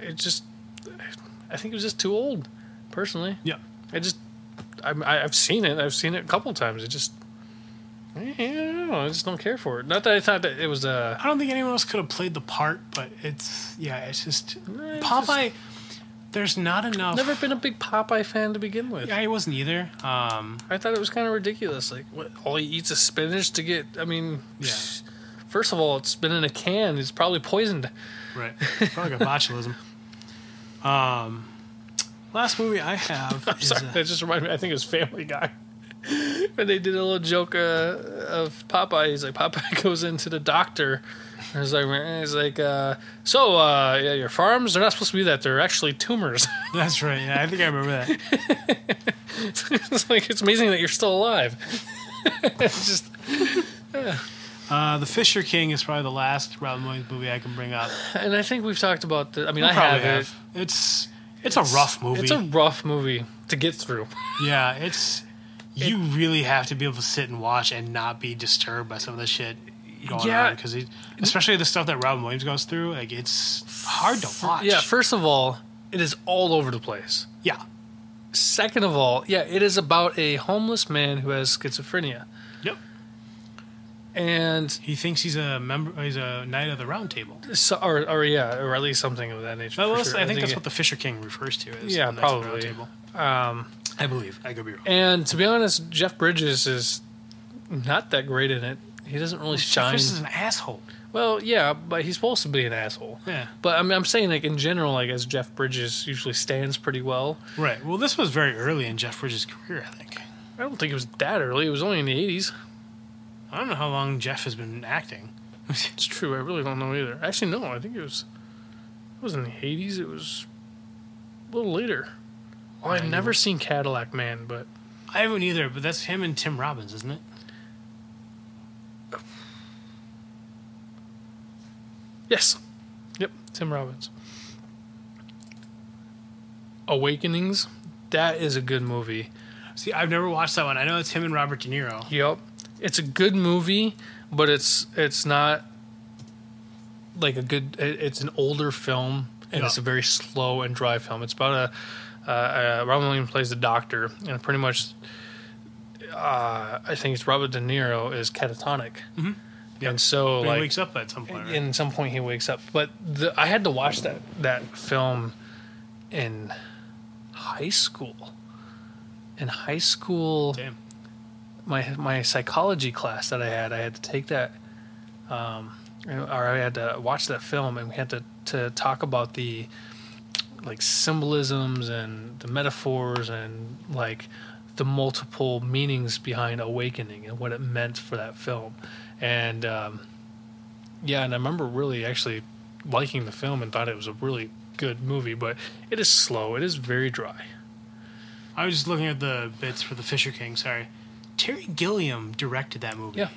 It just, I think it was just too old, personally. Yeah. I just, I- I've seen it. I've seen it a couple times. It just, eh, I. I just don't care for it. Not that I thought that it was uh, I don't think anyone else could have played the part, but it's yeah, it's just it's Popeye. there's not enough. never been a big Popeye fan to begin with. Yeah, I wasn't either. Um, I thought it was kind of ridiculous. Like, what, all he eats is spinach to get. I mean, Yeah. First of all, it's been in a can. It's probably poisoned. right. Probably a botulism. Um, last movie I have is Sorry, uh, that just reminded me. I think it was Family Guy. when they did a little joke uh, of Popeye, he's like Popeye goes into the doctor. And he's like, he's like, uh, so uh, yeah, your farms they're not supposed to be that. They're actually tumors. that's right. Yeah, I think I remember that. it's like it's amazing that you're still alive. it's just Uh, the Fisher King is probably the last Robin Williams movie I can bring up. and I think we've talked about the. I mean, We I probably have, it. It's it's a rough movie. It's a rough movie to get through. yeah, it's you really have to be able to sit and watch and not be disturbed by some of the shit going Yeah. on because especially the stuff that Robin Williams goes through. Like it's hard to watch. Yeah, first of all, it is all over the place. yeah, Second of all, yeah, it is about a homeless man who has schizophrenia. yep. And He thinks he's a member. He's a knight of the Round Table. so, or, or yeah, or at least something of that nature. Well, for that's- sure. I think that's it- what the Fisher King refers to. As Yeah, the the Round probably. Table. Um, I believe. I could be wrong. and to be honest, Jeff Bridges is not that great in it. He doesn't really shine. This is an asshole. Well, yeah, but he's supposed to be an asshole. Yeah. But I mean, I'm saying like in general, like as Jeff Bridges usually stands pretty well. Right. Well, this was very early in Jeff Bridges' career. I think. I don't think it was that early. It was only in the 80s. I don't know how long Jeff has been acting. It's true. I really don't know either. Actually, no. I think it was. It was in the 80s. It was a little later. Well, I've never seen Cadillac Man, but I haven't either, but that's him and Tim Robbins, isn't it? yes. Yep, Tim Robbins. Awakenings. That is a good movie. See, I've never watched that one. I know it's him and Robert De Niro. Yep. It's a good movie, but it's it's not like a good it- it's an older film and Yeah. it's a very slow and dry film. It's about a uh, uh, Robin Williams plays the doctor and pretty much uh, I think it's Robert De Niro is catatonic. Yep. And so But like he wakes up at some point. Right? in some point he wakes up. But the, I had to watch that that film in high school. In high school, Damn. my my psychology class that I had, I had to take that, um, or I had to watch that film, and we had to to talk about the like symbolisms and the metaphors and like the multiple meanings behind awakening and what it meant for that film, and um, yeah, and I remember really actually liking the film and thought it was a really good movie, but it is slow. It is very dry. I was just looking at the bits for the Fisher King. Sorry, Terry Gilliam directed that movie. Yeah.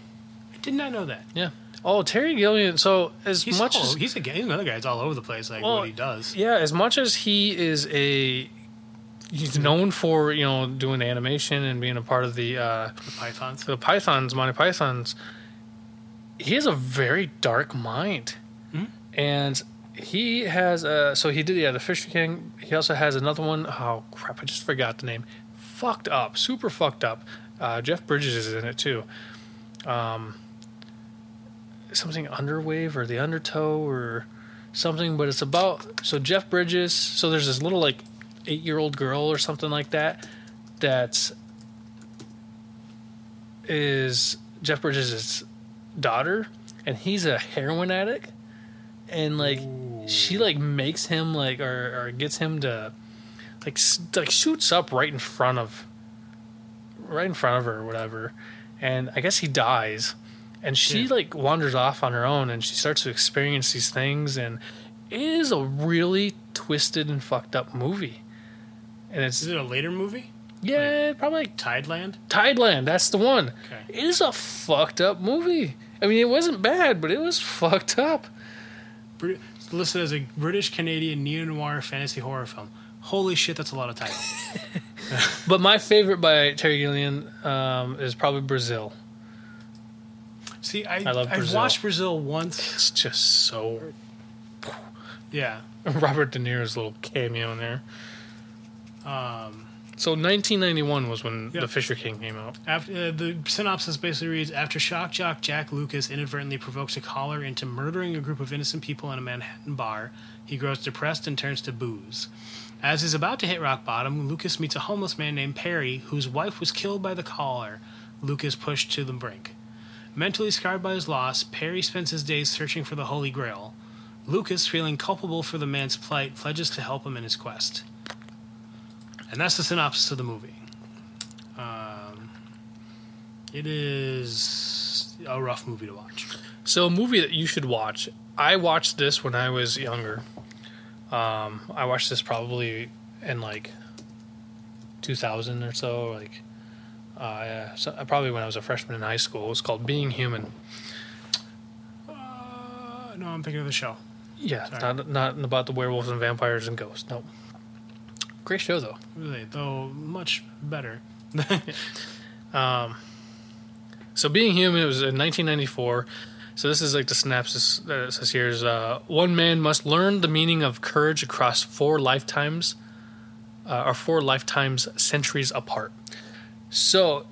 I did not know that. Yeah. Oh, Terry Gilliam. So as He's much all- as he's a he's another guy. It's all over the place, like Well, what he does. Yeah, as much as he is a he's known for, you know, doing animation and being a part of the uh The Pythons. the Pythons, Monty Pythons, he has a very dark mind. Mhm. And he has uh so he did yeah, the Fisher King. He also has another one. Oh crap, I just forgot the name. Fucked up, super fucked up. Uh Jeff Bridges is in it too. Um something underwave or the undertow or something, but it's about so Jeff Bridges. So there's this little like eight year old girl or something like that. That's is Jeff Bridges' daughter, and he's a heroin addict, and like she like makes him like or or gets him to like s- like shoots up right in front of right in front of her or whatever, and I guess he dies, and she Yeah. like wanders off on her own, and she starts to experience these things, and it is a really twisted and fucked up movie, and it's Is it a later movie? yeah probably like Tideland. Tideland, that's the one. Okay. It is a fucked up movie. I mean, it wasn't bad, but it was fucked up. Brit- listed as a British Canadian neo noir fantasy horror film. Holy shit, that's a lot of titles. but my favorite by Terry Gilliam um, is probably Brazil. See, I, I love I've Brazil. watched Brazil once. It's just so Yeah. Robert De Niro's little cameo in there. Um, So 1991 was when Yep. The Fisher King came out. after uh, the synopsis basically reads: After shock jock Jack Lucas inadvertently provokes a caller into murdering a group of innocent people in a Manhattan bar, he grows depressed and turns to booze. As he's about to hit rock bottom, Lucas meets a homeless man named Perry, whose wife was killed by the caller. Lucas pushed to the brink. Mentally scarred by his loss, Perry spends his days searching for the Holy Grail. Lucas, feeling culpable for the man's plight, pledges to help him in his quest. And that's the synopsis of the movie. Um, it is a rough movie to watch. So a movie that you should watch. I watched this when I was younger. Um, I watched this probably in like 2000 or so, like uh, so, probably when I was a freshman in high school. It was called Being Human. Uh, no, I'm thinking of the show. Yeah, Sorry. not not about the werewolves and vampires and ghosts. No, great show though. Really, though much better. Um, so being human, it was in 1994. So this is like the synopsis that it says here is uh, one man must learn the meaning of courage across four lifetimes, uh, or four lifetimes centuries apart. So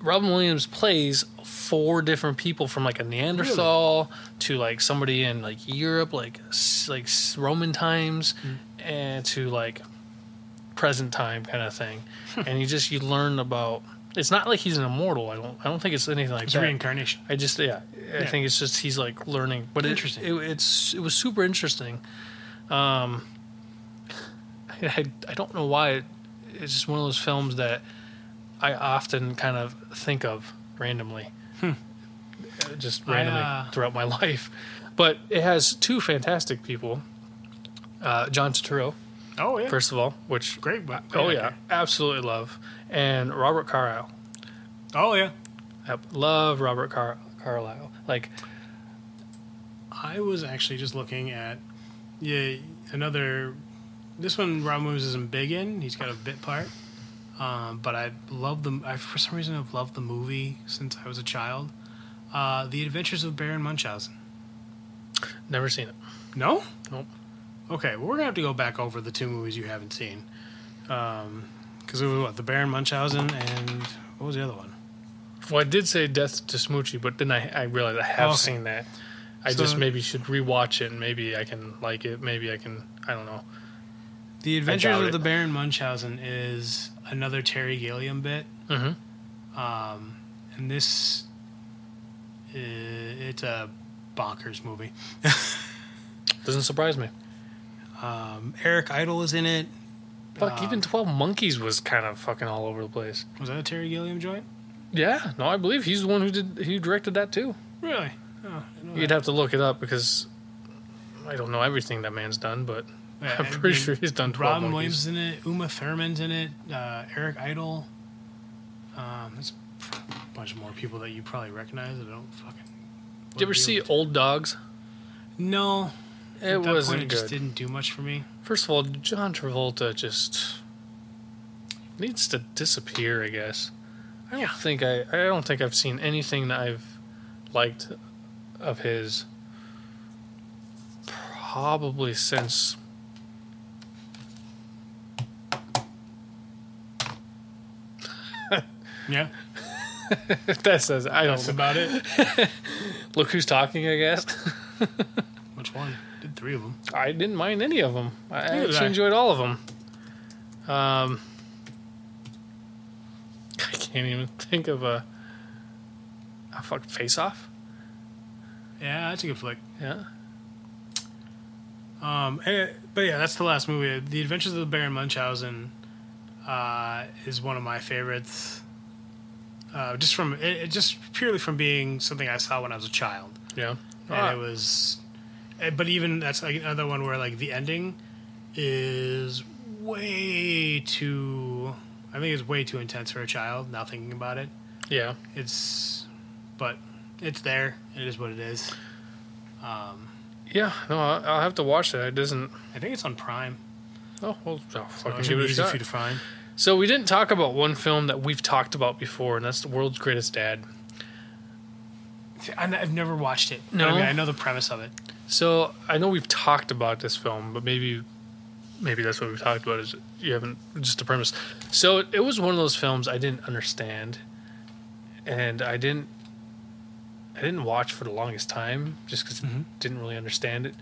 Robin Williams plays four different people from like a Neanderthal to like somebody in like Europe, like like Roman times, and to like present time kind of thing. and you just you learn about. It's not like he's an immortal. I don't. I don't think it's anything like It's that. reincarnation. I just yeah. I Yeah. think it's just he's like learning. But it, Interesting. It, it's it was super interesting. Um, I I don't know why. It, it's just one of those films that I often kind of think of randomly, Uh, just I, randomly uh, throughout my life. But it has two fantastic people. Uh, John Turturro, Oh yeah, first of all, which great. great oh actor. yeah, absolutely love, and Robert Carlyle. Oh yeah. Yep, love Robert Car- Carlyle. Like I was actually just looking at yeah another. This one Rob Williams isn't big in. He's got a bit part, um, but I love the. I for some reason I've loved the movie since I was a child. Uh, the Adventures of Baron Munchausen. never seen it. No. Nope. Okay, well, we're gonna have to go back over the two movies you haven't seen, because it was what the Baron Munchausen and what was the other one? Well, I did say Death to Smoochy, but then I, I realized I have Okay. seen that. I So- just maybe should rewatch it and maybe I can like it. Maybe I can, I don't know. The Adventures of the Baron Munchausen is another Terry Gilliam bit, Mm-hmm. um, and this i it's a bonkers movie. Doesn't surprise me. Um, Eric Idle is in it. Fuck, Um, even 12 Monkeys was kind of fucking all over the place. Was that a Terry Gilliam joint? Yeah, no, I believe he's the one who did, he directed that too. Really? Oh, You'd that. have to look it up because I don't know everything that man's done, but Yeah, I'm pretty sure he's done 12 Robin. Williams in it. Uma Thurman's in it. Uh, Eric Idle. Um, there's a bunch more people that you probably recognize. that I don't fucking. Did you ever see Old Dogs? No, It At wasn't point, good. It just didn't do much for me. First of all, John Travolta just needs to disappear. I guess. I don't think I. I don't think I've seen anything that I've liked of his. Probably since. Yeah, that says I don't. Know about it. Look who's talking. I guess. Which one? Did three of them. I didn't mind any of them. I Neither actually I. enjoyed all of them. Um, I can't even think of a. A fuck face off. Yeah, that's a good flick. Yeah. Um, eh, but yeah, that's the last movie. The Adventures of the Baron Munchausen uh, is one of my favorites. Uh, just from it, it- just purely from being something I saw when I was a child, Yeah. and it was. eh, But even that's like another one where like the ending is way too. I think it's way too intense for a child. Now thinking about it, yeah. it's, but it's there. It is what it is. Um, Yeah. No, I'll, I'll have to watch that. It doesn't. I think it's on Prime. Oh, well, oh, So fucking give it a easy shot. for you to find. So we didn't talk about one film that we've talked about before, and that's The World's Greatest Dad. I've never watched it. No? I mean, I know the premise of it. So I know we've talked about this film, but maybe maybe that's what we've talked about is you haven't just the premise. So it was one of those films I didn't understand, and I didn't I didn't watch for the longest time just because Mhm. Didn't really understand it.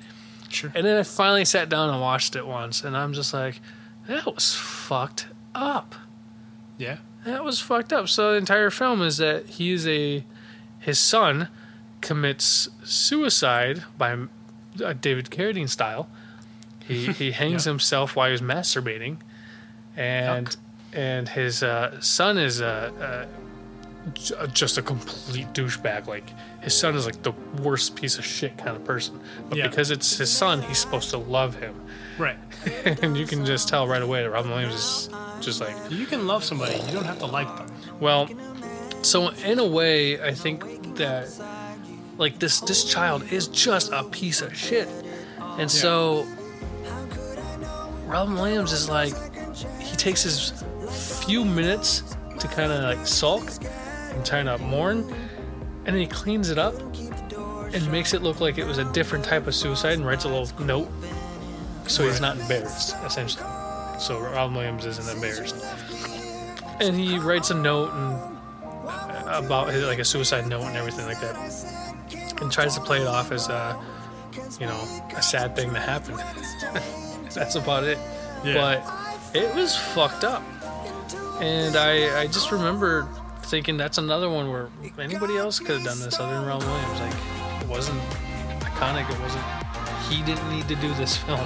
Sure. And then I finally sat down and watched it once, and I'm just like, that was fucked up. Yeah. That was fucked up. So the entire film is that he is a his son commits suicide by uh, David Carradine style. He he hangs Yeah. himself while he's masturbating, and Yuck. and his uh, son is a. Uh, j- just a complete douchebag. Like his son is like the worst piece of shit kind of person. But Yeah. because it's his son, he's supposed to love him, Right. and you can just tell right away that Robin Williams is just like You can love somebody. You don't have to like them. well, so in a way, I think that like this this child is just a piece of shit, and so Robin Williams is like he takes his few minutes to kind of like sulk and try to mourn, and then he cleans it up and makes it look like it was a different type of suicide and writes a little note so he's not embarrassed essentially. So Robin Williams isn't embarrassed and he writes a note and uh, about his, like a suicide note and everything like that, and tries to play it off as a, you know, a sad thing that happened. That's about it. Yeah. But it was fucked up, and I I just remember thinking that's another one where anybody else could have done this other than Robin Williams. Like it wasn't iconic. It wasn't. He didn't need to do this film.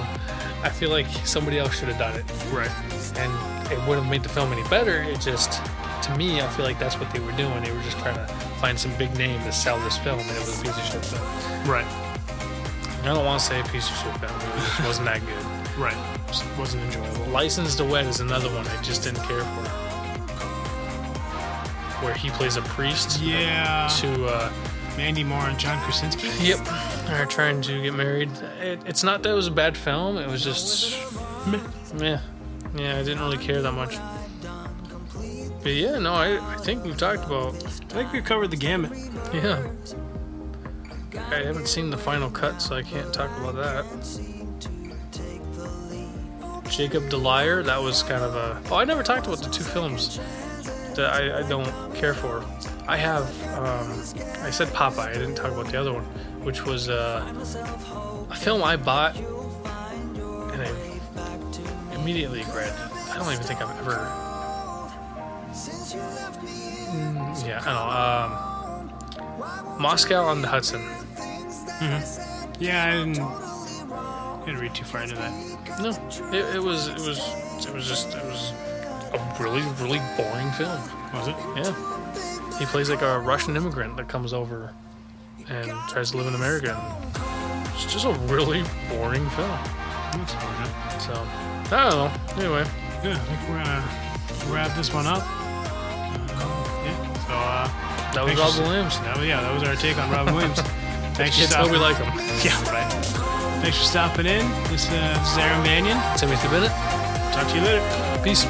I feel like somebody else should have done it Right. and it wouldn't have made the film any better. It just, to me, I feel like that's what they were doing. They were just trying to find some big name to sell this film, and it was a piece of shit film. Right. I don't want to say a piece of shit film. It just wasn't that good. Right. Just wasn't enjoyable. License to Wed is another one I just didn't care for. Where he plays a priest Yeah. to, uh, Mandy Moore and John Krasinski. yep, are trying to get married. It, it's not that it was a bad film. It was just, Meh. yeah, yeah. I didn't really care that much. But yeah, no, I, I think we've talked about I think we covered the gamut. Yeah. I haven't seen the final cut, so I can't talk about that. Jacob Liar, that was kind of a. Oh, I never talked about the two films that I, I don't care for. I have. Um, I said Popeye, I didn't talk about the other one, which was uh, a film I bought and I immediately regretted. I don't even think I've ever. Mm, yeah, I don't know. Um, Moscow on the Hudson. Yeah, I didn't, didn't read too far into that. No, it, it was it was it was just it was a really really boring film. Was it? Yeah, he plays like a Russian immigrant that comes over and tries to live in America. And it's just a really boring film. That's. So I don't know. Anyway, Yeah, I think we're gonna wrap this one up. Uh, yeah. So uh, that was Robin Williams. that was, yeah, that was our take on Robin Williams. Thanks for stopping. we like him. Yeah, right. Thanks for stopping in. This, uh, this is Aaron Mannion. Timothy Bennett. Talk to you later. Peace.